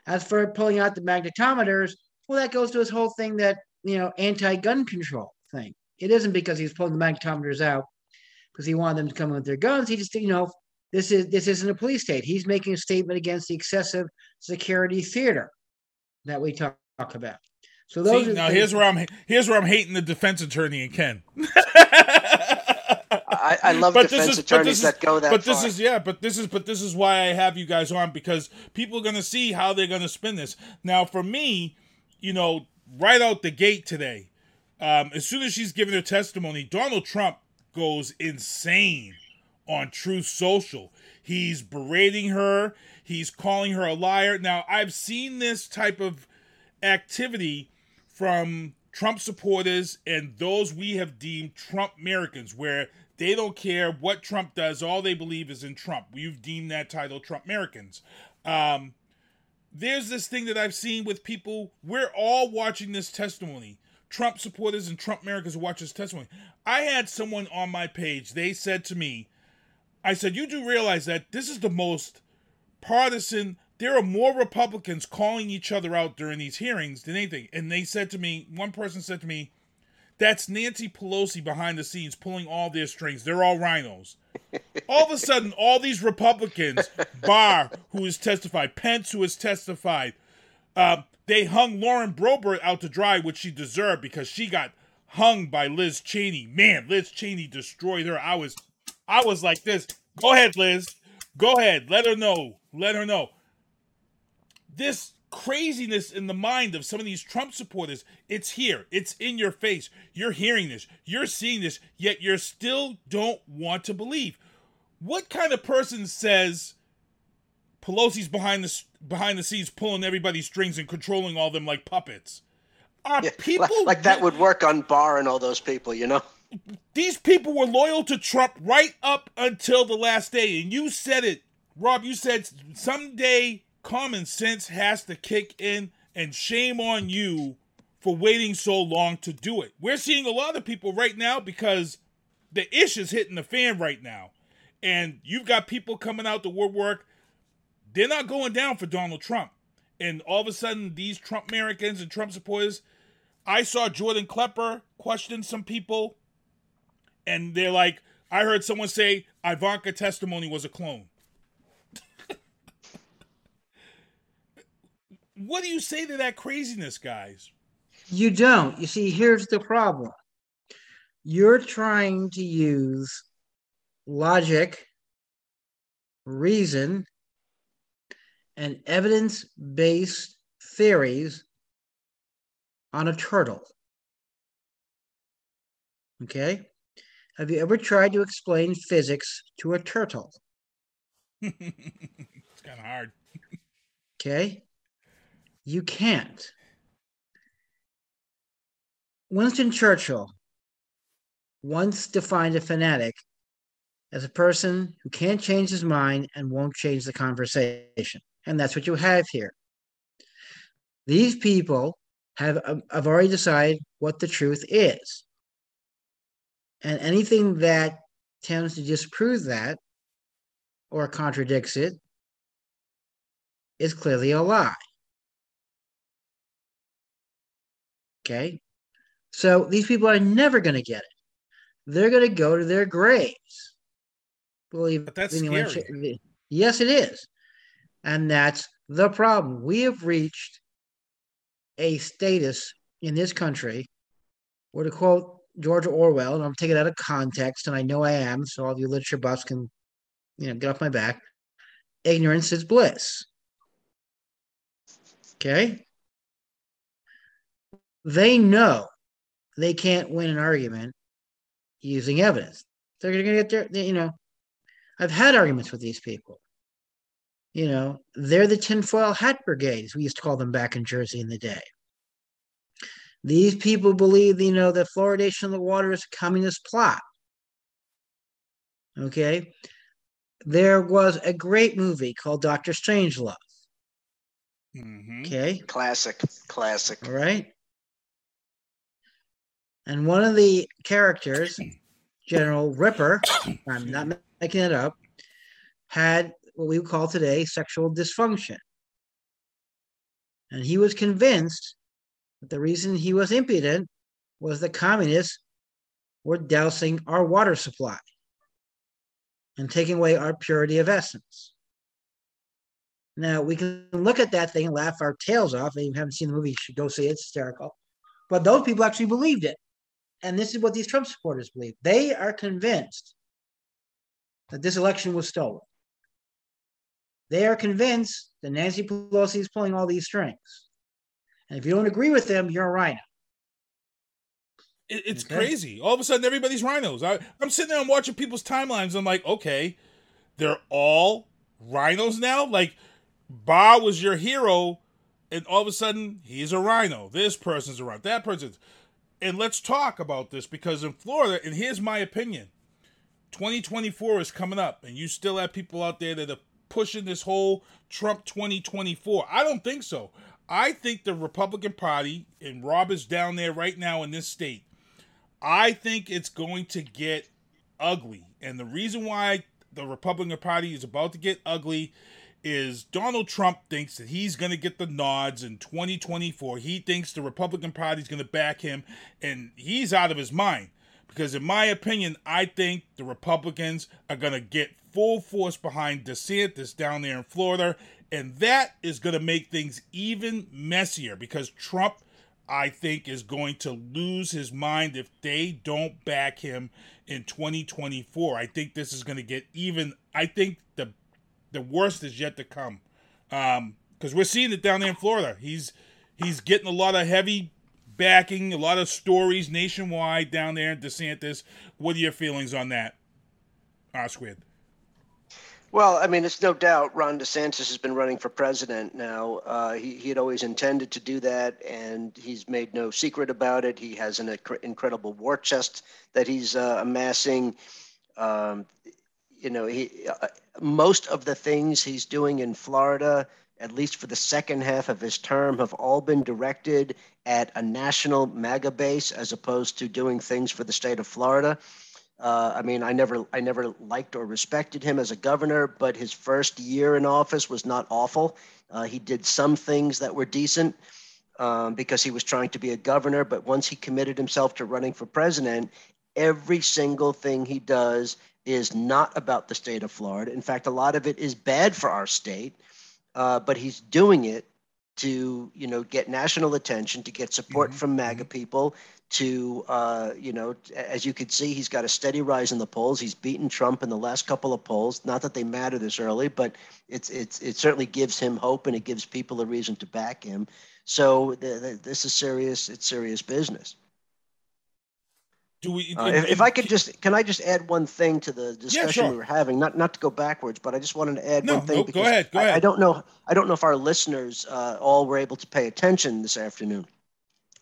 As for pulling out the magnetometers, well, that goes to his whole thing that you know anti-gun control thing. It isn't because he's pulling the magnetometers out because he wanted them to come in with their guns. He just you know this is this isn't a police state. He's making a statement against the excessive security theater that we talk, talk about. So those
See,
are
now
things-
here's where I'm here's where I'm hating the defense attorney and Ken. [LAUGHS]
I, I love
But this
defense
is- but
attorneys
this is-
that go that
But this
far.
is yeah, but this is but this is why I have you guys on because people are gonna see how they're gonna spin this. Now for me, you know, right out the gate today, um, as soon as she's given her testimony, Donald Trump goes insane on Truth Social. He's berating her. He's calling her a liar. Now I've seen this type of activity from Trump supporters and those we have deemed Trump Americans, where They don't care what Trump does. All they believe is in Trump. We've deemed that title Trump Americans. Um, there's this thing that I've seen with people. We're all watching this testimony. Trump supporters and Trump Americans watch this testimony. I had someone on my page. They said to me, I said, You do realize that this is the most partisan. There are more Republicans calling each other out during these hearings than anything. And they said to me, one person said to me, That's Nancy Pelosi behind the scenes pulling all their strings. They're all rhinos. [LAUGHS] all of a sudden, all these Republicans, Barr, who has testified, Pence, who has testified, uh, they hung Lauren Boebert out to dry, which she deserved because she got hung by Liz Cheney. Man, Liz Cheney destroyed her. I was, I was like this. Go ahead, Liz. Go ahead. Let her know. Let her know. This craziness in the mind of some of these Trump supporters, it's here. It's in your face. You're hearing this. You're seeing this, yet you still don't want to believe. What kind of person says Pelosi's behind the behind the scenes pulling everybody's strings and controlling all them like puppets? Are
Yeah,
people
like, like that would work on Barr and all those people, you know?
these people were loyal to Trump right up until the last day. And you said it, Rob. You said someday common sense has to kick in, and shame on you for waiting so long to do it. We're seeing a lot of people right now because the ish is hitting the fan right now. And you've got people coming out the woodwork. They're not going down for Donald Trump. And all of a sudden, these Trump Americans and Trump supporters, I saw Jordan Klepper question some people and they're like, I heard someone say Ivanka testimony was a clone. [LAUGHS] what do you say to that craziness, guys?
You don't. You see, here's the problem. You're trying to use logic, reason, and evidence based theories on a turtle. Okay? Have you ever tried to explain physics to a turtle? [LAUGHS]
it's kind of hard.
Okay? You can't. Winston Churchill once defined a fanatic as a person who can't change his mind and won't change the conversation. And that's what you have here. These people have, um, have already decided what the truth is. And anything that tends to disprove that or contradicts it is clearly a lie. Okay? So these people are never going to get it. They're going to go to their graves. Believe
But that's
me
scary.
Yes, it is. And that's the problem. We have reached a status in this country where to quote George Orwell, and I'm taking it out of context, and I know I am, so all of you literature buffs can, you know, get off my back. Ignorance is bliss. Okay? They know they can't win an argument using evidence. They're going to get their, you know, I've had arguments with these people. You know, they're the tinfoil hat brigades, we used to call them back in Jersey in the day. These people believe, you know, that fluoridation of the water is a communist plot. Okay. There was a great movie called Doctor Strangelove. Mm-hmm. Okay.
Classic, classic.
All right. And one of the characters, [CLEARS THROAT] General Ripper, I'm not making it up, had what we would call today sexual dysfunction. And he was convinced that the reason he was impudent was the communists were dousing our water supply and taking away our purity of essence. Now we can look at that thing and laugh our tails off. If you haven't seen the movie, you should go see it. It's hysterical. But those people actually believed it. And this is what these Trump supporters believe. They are convinced that this election was stolen. They are convinced that Nancy Pelosi is pulling all these strings. And if you don't agree with them, you're a rhino.
It, it's
Okay.
crazy. All of a sudden, everybody's rhinos. I, I'm sitting there and watching people's timelines. I'm like, okay, they're all rhinos now. Like, Barr was your hero, and all of a sudden, he's a rhino. This person's a rhino. That person's. And let's talk about this because in Florida, and here's my opinion 2024 is coming up, and you still have people out there that are pushing this whole Trump 2024. I don't think so. I think the Republican Party, and Rob is down there right now in this state, I think it's going to get ugly. And the reason why the Republican Party is about to get ugly is Donald Trump thinks that he's going to get the nods in 2024. He thinks the Republican Party is going to back him, and he's out of his mind. Because, in my opinion, I think the Republicans are going to get full force behind DeSantis down there in Florida, and that is going to make things even messier because Trump, I think, is going to lose his mind if they don't back him in 2024. I think this is going to get even. I think the the worst is yet to come, because um, we're seeing it down there in Florida. He's he's getting a lot of heavy backing, a lot of stories nationwide down there in DeSantis. What are your feelings on that, R squared?
Well, I mean, it's no doubt Ron DeSantis has been running for president now. Uh, he, he had always intended to do that, and he's made no secret about it. He has an inc- incredible war chest that he's uh, amassing. Um, you know, he uh, most of the things he's doing in Florida, at least for the second half of his term, have all been directed at a national MAGA base as opposed to doing things for the state of Florida. Uh, I mean, I never, I never liked or respected him as a governor, but his first year in office was not awful. Uh, he did some things that were decent um, because he was trying to be a governor. But once he committed himself to running for president, every single thing he does is not about the state of Florida. In fact, a lot of it is bad for our state, uh, but he's doing it to, you know, get national attention, to get support mm-hmm. from MAGA people, to uh, you know as you can see he's got a steady rise in the polls. He's beaten trump in the last couple of polls. Not that they matter this early but it's it's it certainly gives him hope and it gives people a reason to back him. So this is serious it's serious business
do we
uh, if, if, i could just can i just add one thing to the discussion yeah, sure. we were having not not to go backwards but i just wanted to add
no,
one thing
no, go ahead go
I, I don't know i don't know if our listeners uh, all were able to pay attention this afternoon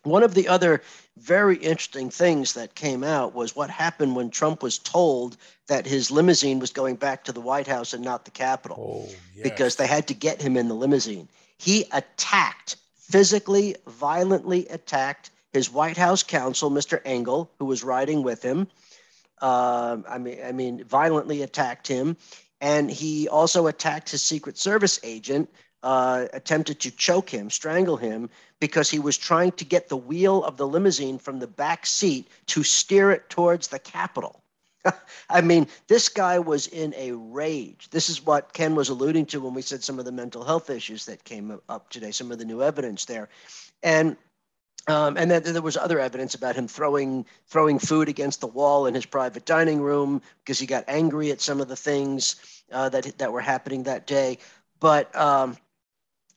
one of the other very interesting things that came out was what happened when Trump was told that his limousine was going back to the White House and not the Capitol
oh, yes.
because they had to get him in the limousine. He attacked, physically, violently attacked his White House counsel, Mr. Engel, who was riding with him. Uh, I mean, I mean, violently attacked him, and he also attacked his Secret Service agent, uh, attempted to choke him, strangle him, because he was trying to get the wheel of the limousine from the back seat to steer it towards the Capitol. [LAUGHS] I mean, this guy was in a rage. This is what Ken was alluding to when we said some of the mental health issues that came up today, some of the new evidence there. And um, and then there was other evidence about him throwing throwing food against the wall in his private dining room because he got angry at some of the things uh, that that were happening that day. But um,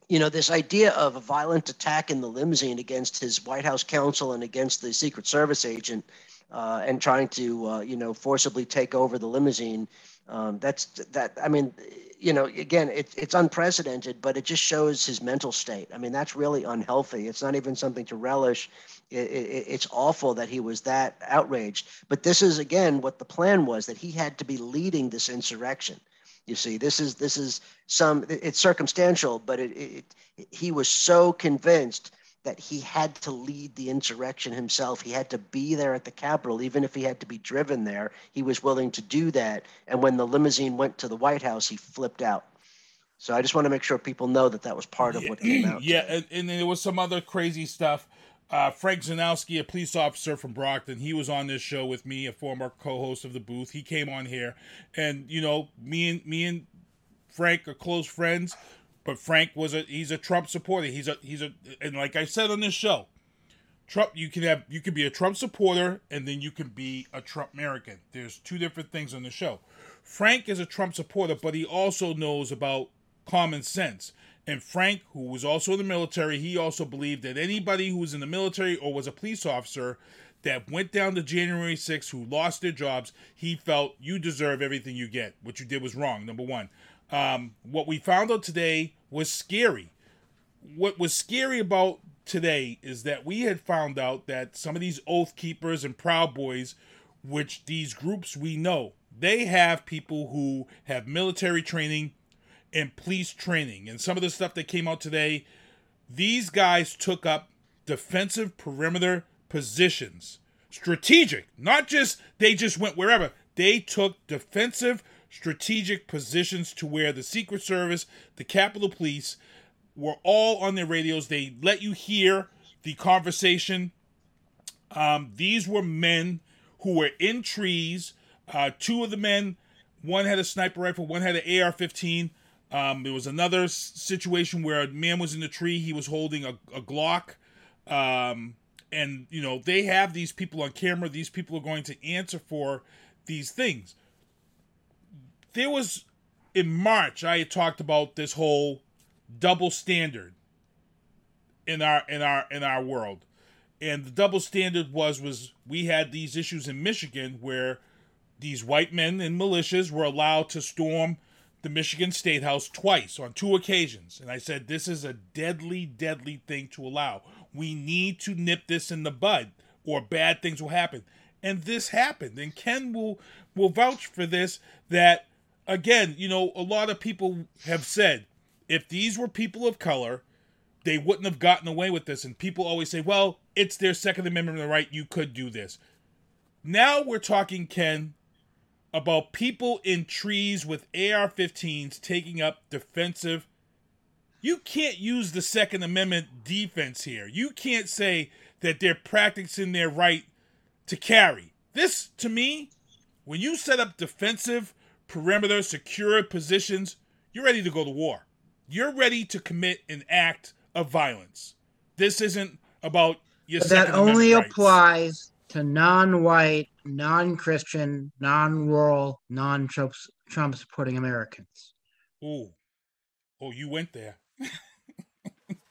you know, this idea of a violent attack in the limousine against his White House counsel and against the Secret Service agent uh, and trying to, uh, you know, forcibly take over the limousine. Um, that's that. I mean, you know, again, it, it's unprecedented, but it just shows his mental state. I mean, that's really unhealthy. It's not even something to relish. It, it, it's awful that he was that outraged. But this is, again, what the plan was that he had to be leading this insurrection. You see, this is this is some. It's circumstantial, but it, he was so convinced that he had to lead the insurrection himself. He had to be there at the Capitol, even if he had to be driven there. He was willing to do that. And when the limousine went to the White House, he flipped out. So I just want to make sure people know that that was part of what came out. [CLEARS THROAT]
Yeah, and, and there was some other crazy stuff uh, Frank Zanowski, a police officer from Brockton, he was on this show with me, a former co-host of the booth. He came on here, and you know, me and me and Frank are close friends. But Frank was a he's a Trump supporter. He's a he's a and like I said on this show, Trump you can have you can be a Trump supporter and then you can be a Trump American. There's two different things on the show. Frank is a Trump supporter, but he also knows about common sense. And Frank, who was also in the military, he also believed that anybody who was in the military or was a police officer that went down to January 6th who lost their jobs, he felt you deserve everything you get. What you did was wrong, number one. Um, what we found out today was scary. What was scary about today is that we had found out that some of these Oath Keepers and Proud Boys, which these groups we know, They have people who have military training and police training. And some of the stuff that came out today, these guys took up defensive perimeter positions. Strategic, not just they just went wherever. They took defensive strategic positions to where the Secret Service, the Capitol Police were all on their radios. They let you hear the conversation. Um, these were men who were in trees. Uh, two of the men, one had a sniper rifle, one had an AR 15. Um, there was another situation where a man was in the tree. He was holding a, a Glock. Um, and, you know, they have these people on camera. These people are going to answer for these things. There was, in March, I had talked about this whole double standard in our in our in our world. And the double standard was was we had these issues in Michigan where these white men and militias were allowed to storm the Michigan State House twice on two occasions. And I said this is a deadly deadly thing to allow. We need to nip this in the bud or bad things will happen. And this happened. And Ken will will vouch for this that again you know a lot of people have said if these were people of color they wouldn't have gotten away with this. And people always say, well, it's their Second Amendment right. You could do this. Now we're talking, Ken, about people in trees with AR 15s taking up defensive. You can't use the Second Amendment defense here. You can't say that they're practicing their right to carry. This, to me, when you set up defensive, perimeter, secure positions, you're ready to go to war. You're ready to commit an act of violence. This isn't about your
But that only
rights.
applies to non-white, non-Christian, non-rural, non-Trump supporting Americans.
Ooh. Oh, you went there. [LAUGHS]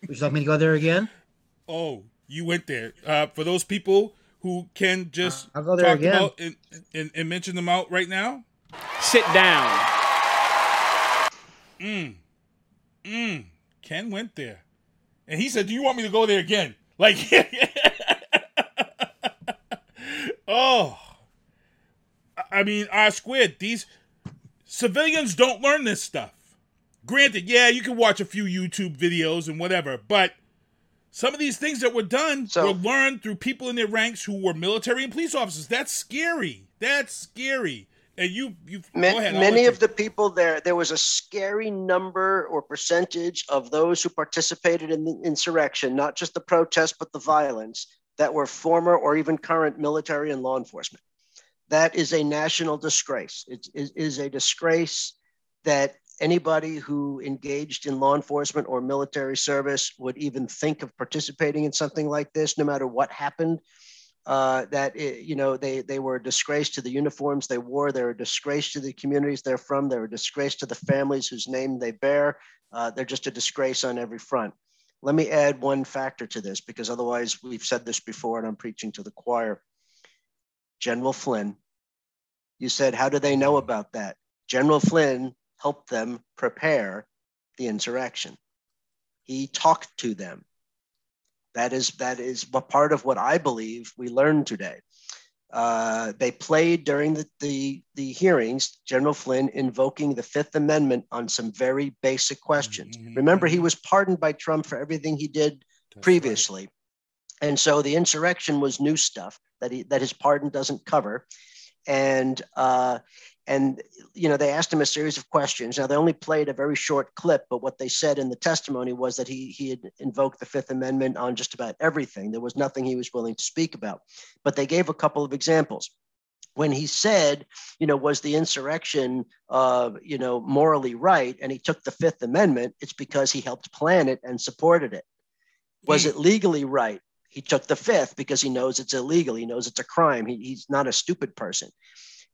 Would you like me to go there again?
Oh, you went there. Uh, for those people who can just
I'll go there
talk
again.
about and, and, and mention them out right now.
Sit down.
Mm. Mm. Ken went there. And he said, Do you want me to go there again? Like, [LAUGHS] oh. I mean, R squared, these civilians don't learn this stuff. Granted, yeah, you can watch a few YouTube videos and whatever, but some of these things that were done were learned through people in their ranks who were military and police officers. That's scary. That's scary. And you, you ahead.
Many of the people there, there was a scary number or percentage of those who participated in the insurrection, not just the protest, but the violence, that were former or even current military and law enforcement. That is a national disgrace. It is, is a disgrace that anybody who engaged in law enforcement or military service would even think of participating in something like this, no matter what happened uh, that it, you know they they were a disgrace to the uniforms they wore. They're a disgrace to the communities they're from. They're a disgrace to the families whose name they bear. Uh, they're just a disgrace on every front. Let me add one factor to this because otherwise we've said this before and I'm preaching to the choir. General Flynn, you said, how do they know about that? General Flynn helped them prepare the insurrection. He talked to them. That is that is what part of what I believe we learned today. Uh, they played during the, the the hearings General Flynn invoking the Fifth Amendment on some very basic questions. Remember, he was pardoned by Trump for everything he did previously, and so the insurrection was new stuff that he that his pardon doesn't cover, and uh, and you know they asked him a series of questions. Now they only played a very short clip, but what they said in the testimony was that he he had invoked the Fifth Amendment on just about everything. There was nothing he was willing to speak about, but they gave a couple of examples. When he said, you know, was the insurrection, uh, you know, morally right, and he took the Fifth Amendment, it's because he helped plan it and supported it. Was it legally right? He took the Fifth because he knows it's illegal. He knows it's a crime. He, he's not a stupid person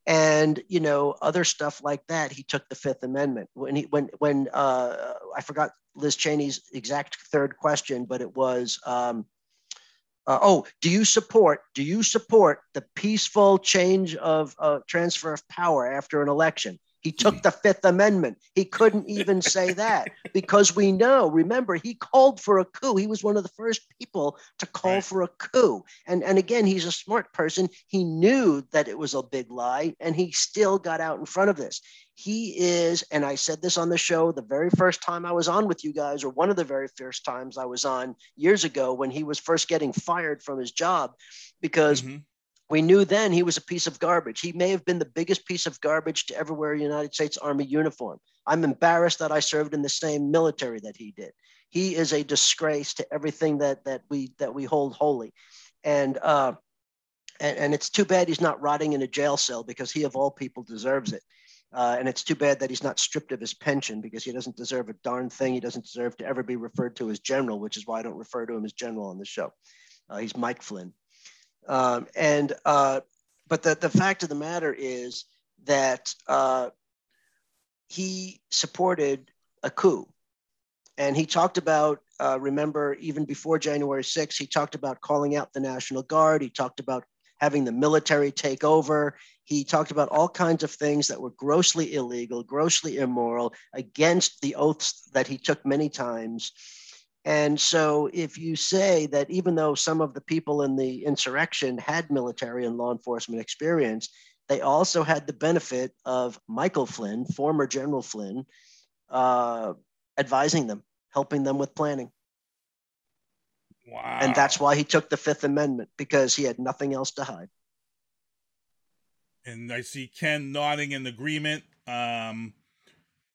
and you know other stuff like that he took the fifth amendment. When he when when uh, i forgot liz cheney's exact third question but it was um, uh, oh do you support do you support the peaceful change of uh, transfer of power after an election He took the Fifth Amendment. He couldn't even say that because we know, remember, he called for a coup. He was one of the first people to call right. for a coup. And, and again, he's a smart person. He knew that it was a big lie and he still got out in front of this. He is, and I said this on the show the very first time I was on with you guys, or one of the very first times I was on years ago when he was first getting fired from his job because. Mm-hmm we knew then he was a piece of garbage. He may have been the biggest piece of garbage to ever wear a United States Army uniform. I'm embarrassed that I served in the same military that he did. He is a disgrace to everything that that we that we hold holy, and uh, and, and it's too bad he's not rotting in a jail cell because he of all people deserves it. Uh, and it's too bad that he's not stripped of his pension because he doesn't deserve a darn thing. He doesn't deserve to ever be referred to as general, which is why I don't refer to him as general on the show. Uh, he's Mike Flynn. Um, and uh, but the, the fact of the matter is that uh, he supported a coup. And he talked about, uh, remember, even before January 6th, he talked about calling out the National Guard. He talked about having the military take over. He talked about all kinds of things that were grossly illegal, grossly immoral, against the oaths that he took many times. And so, if you say that even though some of the people in the insurrection had military and law enforcement experience, they also had the benefit of Michael Flynn, former General Flynn, uh, advising them, helping them with planning.
Wow.
And that's why he took the Fifth Amendment because he had nothing else to hide.
And I see Ken nodding in agreement. Um,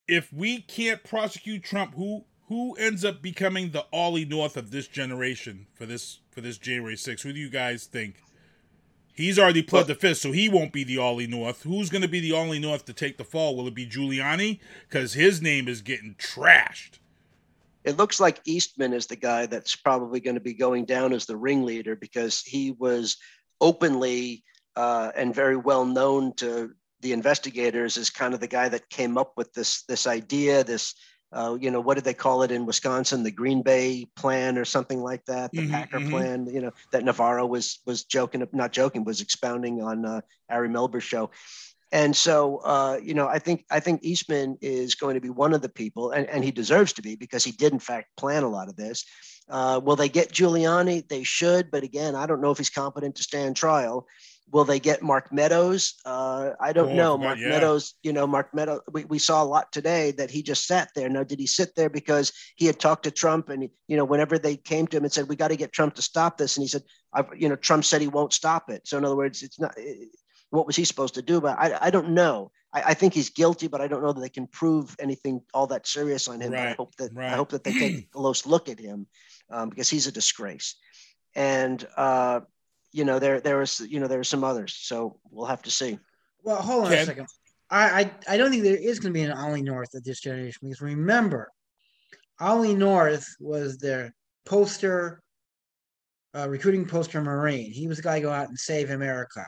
if we can't prosecute Trump, who who ends up becoming the Ollie North of this generation for this for this January 6th? Who do you guys think? He's already pled the fifth, so he won't be the Ollie North. Who's going to be the Ollie North to take the fall? Will it be Giuliani? Because his name is getting trashed.
It looks like Eastman is the guy that's probably going to be going down as the ringleader because he was openly uh, and very well known to the investigators as kind of the guy that came up with this this idea, this uh, you know, what did they call it in Wisconsin? The Green Bay plan or something like that, the mm-hmm, Packer mm-hmm. plan, you know, that Navarro was was joking, not joking, was expounding on uh, Ari Melber's show. And so, uh, you know, I think I think Eastman is going to be one of the people, and, and he deserves to be because he did in fact plan a lot of this. Uh, will they get Giuliani? They should, but again, I don't know if he's competent to stand trial. Will they get Mark Meadows? Uh, I don't oh, know. Mark yeah. Meadows, you know, Mark Meadows, we, we saw a lot today that he just sat there. Now, did he sit there because he had talked to Trump and, you know, whenever they came to him and said, we got to get Trump to stop this. And he said, I've, you know, Trump said he won't stop it. So in other words, it's not, it, what was he supposed to do? But I, I don't know. I, I, think he's guilty, but I don't know that they can prove anything all that serious on him. Right. I hope that, right. I hope that they take a close look at him um, because he's a disgrace. And, uh, you know, there there was you know there are some others. So we'll have to see.
Well, hold on a second. I, I I don't think there is going to be an Ollie North at this generation because remember, Ollie North was their poster, uh, recruiting poster Marine. He was the guy to go out and save America,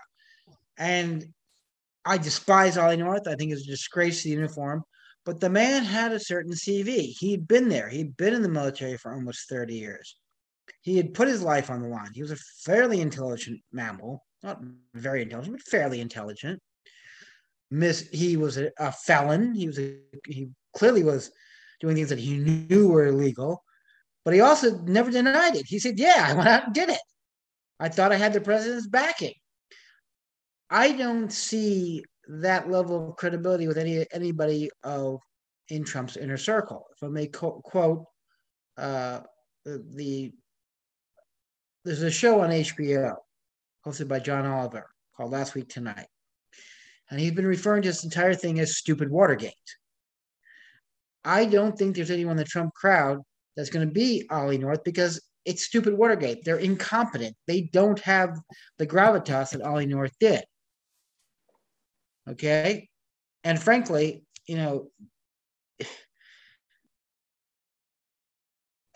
and I despise Ollie North. I think it's a disgrace to the uniform. But the man had a certain CV. He'd been there. He'd been in the military for almost 30 years. He had put his life on the line. He was a fairly intelligent mammal, not very intelligent, but fairly intelligent. Miss, he was a, a felon. He was a, he clearly was doing things that he knew were illegal, but he also never denied it. He said, "Yeah, I went out and did it. I thought I had the president's backing." I don't see that level of credibility with any anybody of in Trump's inner circle. If I may co- quote uh, the there's a show on HBO hosted by John Oliver called Last Week Tonight. And he's been referring to this entire thing as stupid Watergate. I don't think there's anyone in the Trump crowd that's going to be Ollie North because it's stupid Watergate. They're incompetent. They don't have the gravitas that Ollie North did. Okay. And frankly, you know,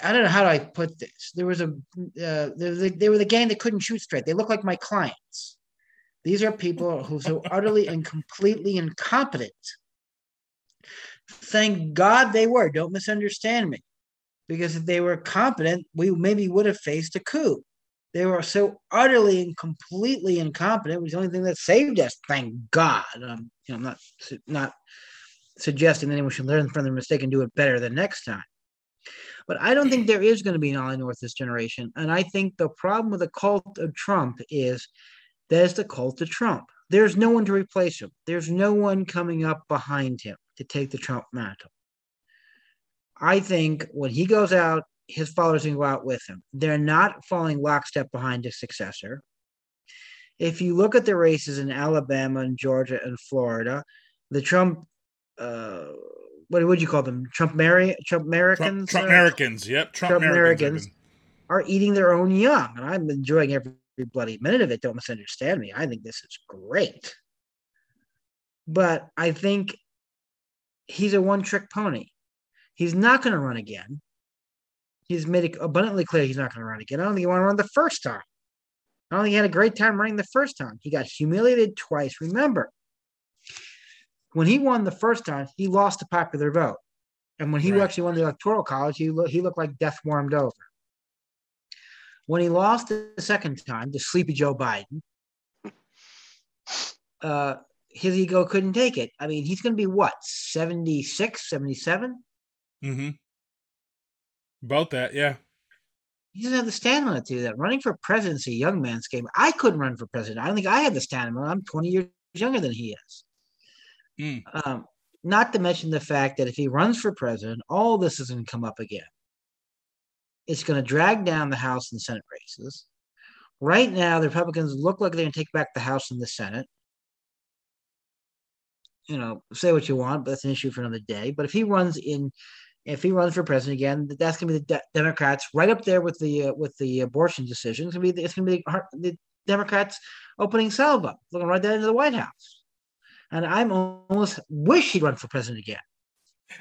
I don't know how do I put this. There was a uh, they, they were the gang that couldn't shoot straight. They look like my clients. These are people who are so utterly and completely incompetent. Thank God they were. Don't misunderstand me, because if they were competent, we maybe would have faced a coup. They were so utterly and completely incompetent. It was the only thing that saved us. Thank God. Um, you know, I'm not not suggesting that anyone should learn from their mistake and do it better the next time. But I don't think [CLEARS THROAT] there is going to be an Ollie North this generation. And I think the problem with the cult of Trump is that it's the cult of Trump. There's no one to replace him. There's no one coming up behind him to take the Trump mantle. I think when he goes out, his followers can go out with him. They're not falling lockstep behind his successor. If you look at the races in Alabama and Georgia and Florida, the Trump, uh, what would you call them? Trump Mary, Trump Americans,
Trump Americans. Yep, Trump,
Trump
Americans.
Are eating their own young, and I'm enjoying every bloody minute of it. Don't misunderstand me. I think this is great, but I think he's a one-trick pony. He's not going to run again. He's made it abundantly clear he's not going to run again. I don't think he want to run the first time. I don't think he had a great time running the first time. He got humiliated twice. Remember, when he won the first time, he lost the popular vote. And when he actually won the electoral college, he, lo- he looked like death warmed over. When he lost the second time to sleepy Joe Biden, [LAUGHS] uh, his ego couldn't take it. I mean, he's going to be what, 76, 77?
Mm-hmm. About that, yeah.
He doesn't have the stamina to do that. Running for presidency, young man's game. I couldn't run for president. I don't think I had the stamina. I'm 20 years younger than he is.
Mm.
Um, not to mention the fact that if he runs for president, all this is going to come up again. It's going to drag down the House and Senate races. Right now, the Republicans look like they're going to take back the House and the Senate. You know, say what you want, but that's an issue for another day. But if he runs in, if he runs for president again, that's going to be the de- Democrats right up there with the uh, with the abortion decision. It's going to be it's going to be the, the Democrats opening salve up, looking right there into the White House. And I'm almost wish he'd run for president again.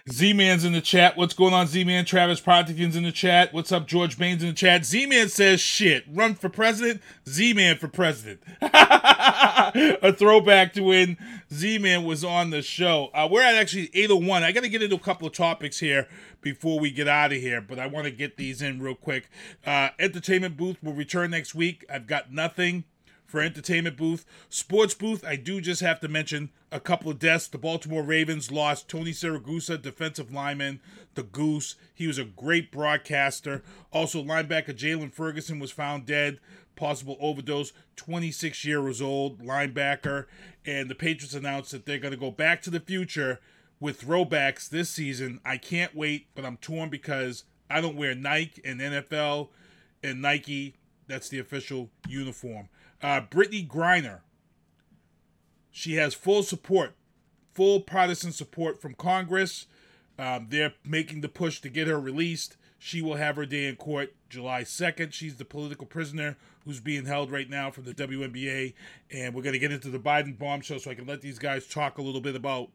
Z Man's in the chat. What's going on, Z Man? Travis Pontington's in the chat. What's up, George Baines in the chat? Z Man says shit. Run for president. Z Man for president. [LAUGHS] a throwback to when Z Man was on the show. Uh, we're at actually 801. I got to get into a couple of topics here before we get out of here, but I want to get these in real quick. Uh, entertainment booth will return next week. I've got nothing for entertainment booth. Sports booth, I do just have to mention a couple of deaths. The Baltimore Ravens lost Tony Siragusa, defensive lineman, the Goose. He was a great broadcaster. Also, linebacker Jaylon Ferguson was found dead, possible overdose, 26 years old, linebacker. And the Patriots announced that they're going to go back to the future with throwbacks this season. I can't wait, but I'm torn because I don't wear Nike and NFL and Nike. That's the official uniform. Uh, Brittney Griner. She has full support, full partisan support from Congress. Um, they're making the push to get her released. She will have her day in court July 2nd. She's the political prisoner who's being held right now from the WNBA. And we're going to get into the Biden bombshell so I can let these guys talk a little bit about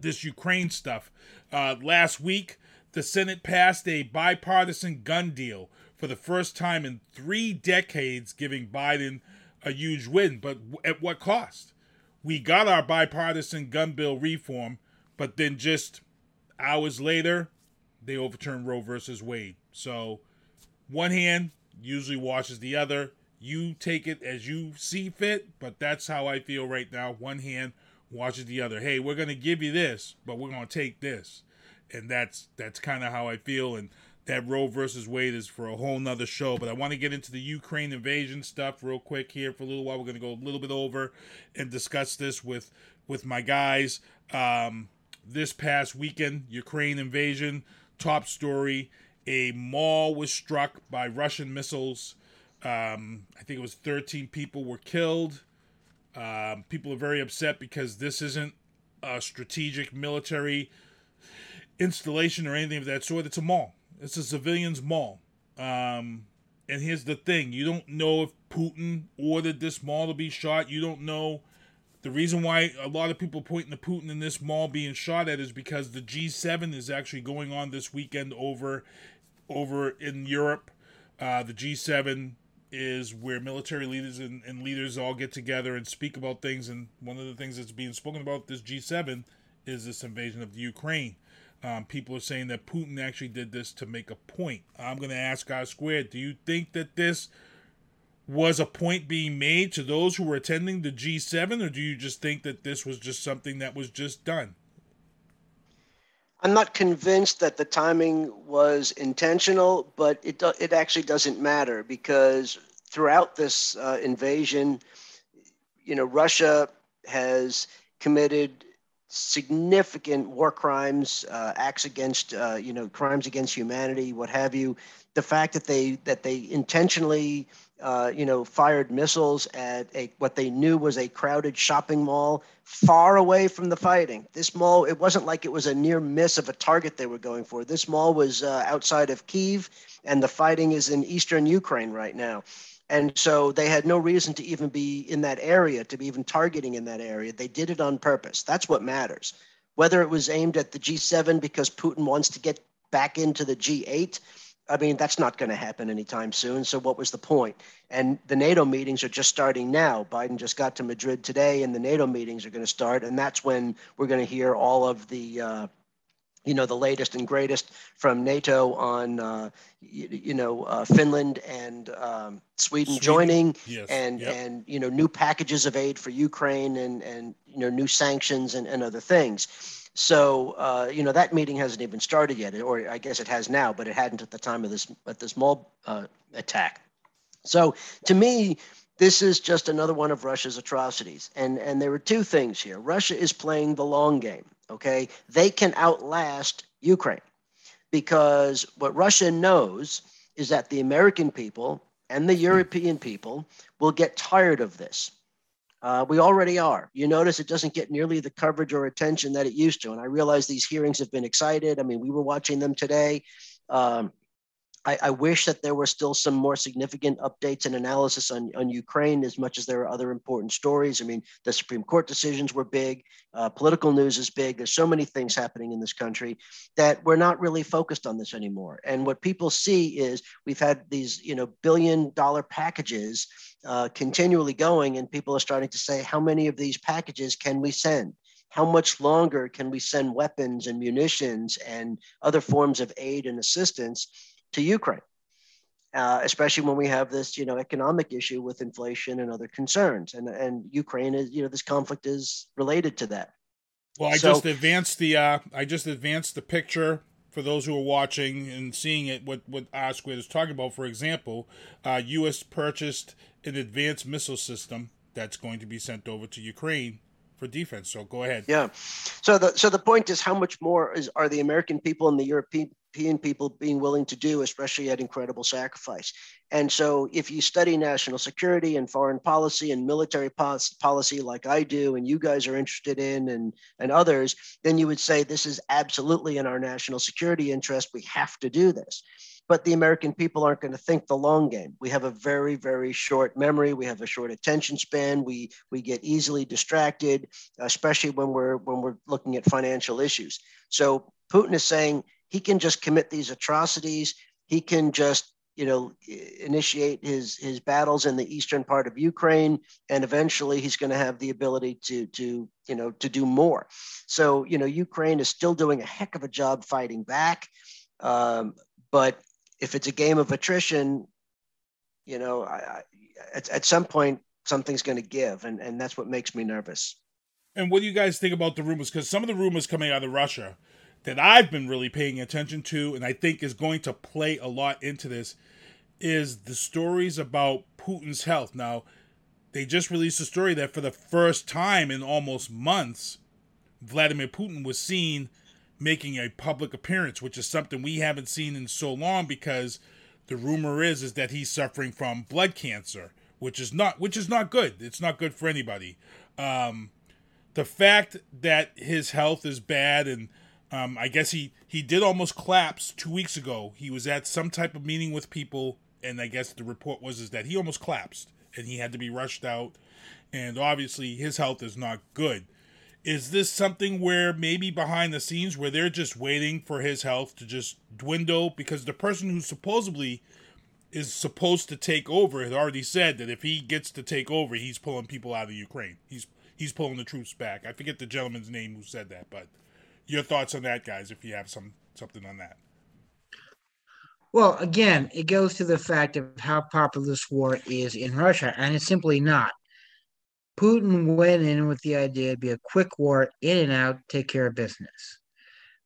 this Ukraine stuff. Uh, last week, the Senate passed a bipartisan gun deal for the first time in three decades, giving Biden a huge win. But at what cost? We got our bipartisan gun bill reform, but then just hours later, they overturned Roe versus Wade. So, one hand usually washes the other. You take it as you see fit, but that's how I feel right now. One hand washes the other. Hey, we're going to give you this, but we're going to take this. And that's that's kind of how I feel and that Roe versus Wade is for a whole nother show. But I want to get into the Ukraine invasion stuff real quick here for a little while. We're going to go a little bit over and discuss this with with my guys. Um, this past weekend, Ukraine invasion top story: a mall was struck by Russian missiles. Um, I think it was 13 people were killed. Um, people are very upset because this isn't a strategic military installation or anything of that sort. It's a mall. It's a civilians' mall. Um, and here's the thing: you don't know if Putin ordered this mall to be shot. You don't know. The reason why a lot of people pointing to Putin in this mall being shot at is because the G7 is actually going on this weekend over over in Europe. Uh, the G7 is where military leaders and, and leaders all get together and speak about things. And one of the things that's being spoken about this G7 is this invasion of the Ukraine. Um, people are saying that Putin actually did this to make a point. I'm going to ask R Squared, do you think that this was a point being made to those who were attending the G7, or do you just think that this was just something that was just done?
I'm not convinced that the timing was intentional, but it it actually doesn't matter because throughout this uh, invasion, you know, Russia has committed significant war crimes, uh, acts against, uh, you know, crimes against humanity, what have you. The fact that they that they intentionally, uh, you know, fired missiles at a what they knew was a crowded shopping mall far away from the fighting. This mall, it wasn't like it was a near miss of a target they were going for. This mall was uh, outside of Kiev, and the fighting is in eastern Ukraine right now. And so they had no reason to even be in that area, to be even targeting in that area. They did it on purpose. That's what matters. Whether it was aimed at the G7 because Putin wants to get back into the G8, I mean, that's not going to happen anytime soon. So, what was the point? And the NATO meetings are just starting now. Biden just got to Madrid today, and the NATO meetings are going to start. And that's when we're going to hear all of the uh, you know the latest and greatest from NATO on uh, you, you, know uh, Finland and um, Sweden, Sweden, joining
yes.
and
yep.
and you know new packages of aid for Ukraine and and you know new sanctions and, and other things. So uh, you know that meeting hasn't even started yet, or I guess it has now, but it hadn't at the time of this at this mall uh, attack. So to me, this is just another one of Russia's atrocities. And and there are two things here. Russia is playing the long game okay, they can outlast Ukraine because what Russia knows is that the American people and the European people will get tired of this. Uh, we already are. You notice it doesn't get nearly the coverage or attention that it used to. And I realize these hearings have been excited. I mean, we were watching them today. Um, I, I, wish that there were still some more significant updates and analysis on, on Ukraine as much as there are other important stories. I mean, the Supreme Court decisions were big, uh, political news is big. There's so many things happening in this country that we're not really focused on this anymore. And what people see is we've had these, you know, billion dollar packages uh, continually going, and people are starting to say, how many of these packages can we send? how much longer can we send weapons and munitions and other forms of aid and assistance to Ukraine, uh, especially when we have this, you know, economic issue with inflation and other concerns. And and Ukraine is, you know, this conflict is related to that.
Well, I
So-
just advanced the uh, I just advanced the picture for those who are watching and seeing it. What what R Squared is talking about, for example, uh, U.S. purchased an advanced missile system that's going to be sent over to Ukraine for defense. So go ahead.
Yeah. So the so the point is, how much more is are the American people and the European people being willing to do, especially at incredible sacrifice? And so, if you study national security and foreign policy and military policy, like I do, and you guys are interested in, and and others, then you would say this is absolutely in our national security interest. We have to do this but the American people aren't going to think the long game. We have a very, very short memory. We have a short attention span. We we get easily distracted, especially when we're when we're looking at financial issues. So Putin is saying he can just commit these atrocities. He can just you know initiate his his battles in the eastern part of Ukraine, and eventually he's going to have the ability to to you know to do more. So you know Ukraine is still doing a heck of a job fighting back. Um, but if it's a game of attrition, you know, I, I, at, at some point something's going to give, and, and that's what makes me nervous.
And what do you guys think about the rumors? Because some of the rumors coming out of Russia that I've been really paying attention to, and I think is going to play a lot into this, is the stories about Putin's health. Now, they just released a story that for the first time in almost months, Vladimir Putin was seen making a public appearance, which is something we haven't seen in so long because the rumor is is that he's suffering from blood cancer, which is not which is not good. It's not good for anybody. Um, the fact that his health is bad and um, I guess he he did almost collapse two weeks ago. He was at some type of meeting with people, and I guess the report was is that he almost collapsed and he had to be rushed out. And obviously, his health is not good. Is this something where maybe behind the scenes where they're just waiting for his health to just dwindle because the person who supposedly is supposed to take over had already said that if he gets to take over, he's pulling people out of Ukraine. He's he's pulling the troops back. I forget the gentleman's name who said that, but your thoughts on that, guys, if you have some something on that.
Well, again, it goes to the fact of how popular this war is in Russia, and it's simply not. Putin went in with the idea to be a quick war, in and out, take care of business.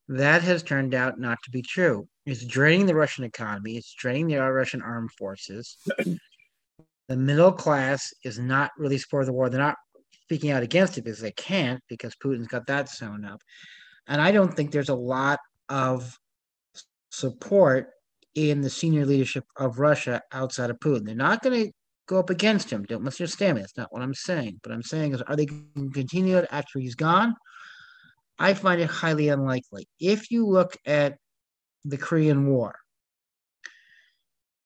That has turned out not to be true. It's draining the Russian economy. It's draining the Russian armed forces. [CLEARS THROAT] the middle class is not really supporting the war. They're not speaking out against it because they can't because Putin's got that sewn up. And I don't think there's a lot of support in the senior leadership of Russia outside of Putin. They're not going to go up against him. Don't misunderstand me. That's not what I'm saying. But I'm saying is, are they going to continue it after he's gone? I find it highly unlikely. If you look at the Korean War,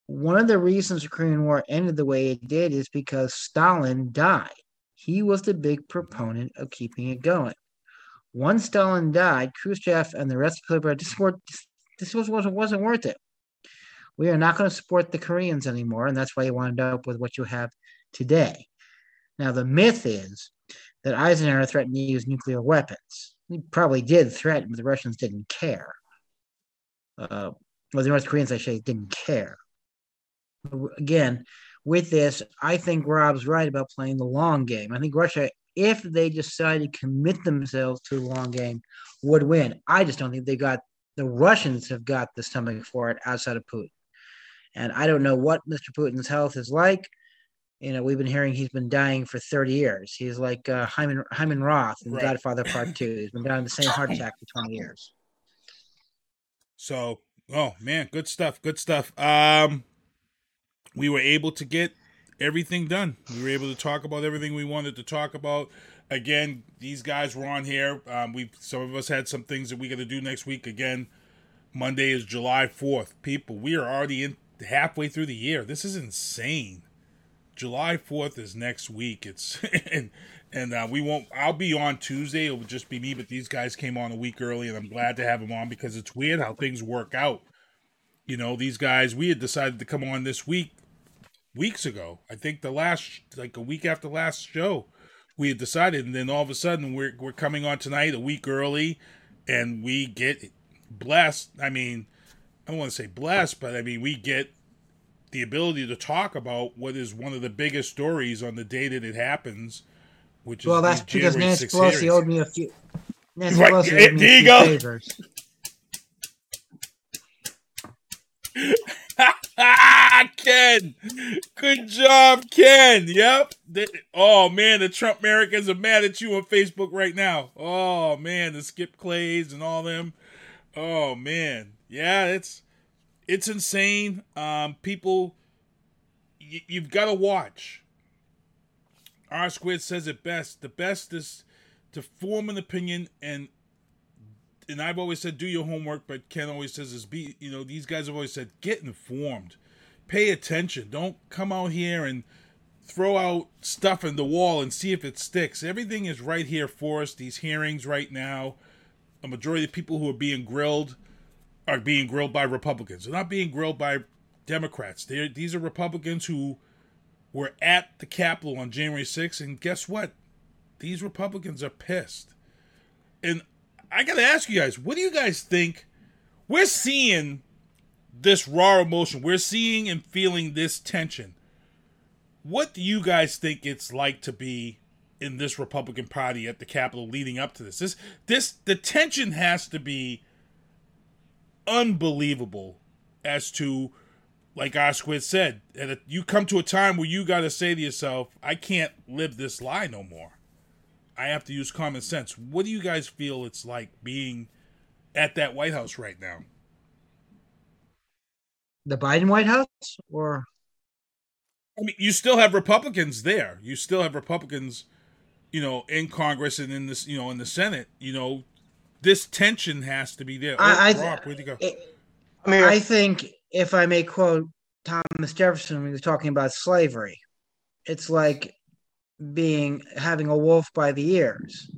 one of the reasons the Korean War ended the way it did is because Stalin died. He was the big proponent of keeping it going. Once Stalin died, Khrushchev and the rest of the this, this was, wasn't, wasn't worth it. We are not going to support the Koreans anymore, and that's why you wound up with what you have today. Now, the myth is that Eisenhower threatened to use nuclear weapons. He probably did threaten, but the Russians didn't care. Uh, well, the North Koreans, I say, didn't care. Again, with this, I think Rob's right about playing the long game. I think Russia, if they decide to commit themselves to the long game, would win. I just don't think they got the Russians have got the stomach for it outside of Putin. And I don't know what Mr. Putin's health is like. You know, we've been hearing he's been dying for 30 years. He's like uh, Hyman, Hyman Roth in right. Godfather Part 2. He's been dying the same heart attack for 20 years.
So, oh man, good stuff. Good stuff. Um, we were able to get everything done. We were able to talk about everything we wanted to talk about. Again, these guys were on here. Um, we some of us had some things that we got to do next week. Again, Monday is July fourth. People, we are already in halfway through the year. This is insane. July fourth is next week. It's [LAUGHS] and and uh, we won't. I'll be on Tuesday. It will just be me. But these guys came on a week early, and I'm glad to have them on because it's weird how things work out. You know, these guys. We had decided to come on this week weeks ago. I think the last, like a week after last show, we had decided, and then all of a sudden we're we're coming on tonight a week early, and we get blessed. I mean, I don't want to say blessed, but I mean we get the ability to talk about what is one of the biggest stories on the day that it happens, which
well,
is
that's because Nancy Pelosi owed me a few. Nancy
right.
Pelosi
owed me you go.
favors. [LAUGHS] [LAUGHS]
Ken. Good job, Ken. Yep. Oh man, the Trump Americans are mad at you on Facebook right now. Oh man, the Skip Clays and all them. Oh man. Yeah, it's it's insane. Um people y- you've got to watch. R Squared says it best. The best is to form an opinion and and I've always said do your homework, but Ken always says is be you know, these guys have always said get informed pay attention. Don't come out here and throw out stuff in the wall and see if it sticks. Everything is right here for us. These hearings right now, a majority of people who are being grilled are being grilled by Republicans. They're not being grilled by Democrats. They're, these are Republicans who were at the Capitol on January 6th, and guess what? These Republicans are pissed. And I got to ask you guys, what do you guys think? We're seeing this raw emotion. We're seeing and feeling this tension. What do you guys think it's like to be in this Republican Party at the Capitol leading up to this? This this the tension has to be unbelievable as to like R Squared said, and you come to a time where you got to say to yourself, I can't live this lie no more. I have to use common sense. What do you guys feel it's like being at that White House right now?
the Biden White House or
I mean you still have Republicans there. You still have Republicans, you know, in Congress and in this, you know, in the Senate, you know, this tension has to be there.
I,
oh, Rob, where'd you go?
I, I think if I may quote Thomas Jefferson when he was talking about slavery, it's like being having a wolf by the ears.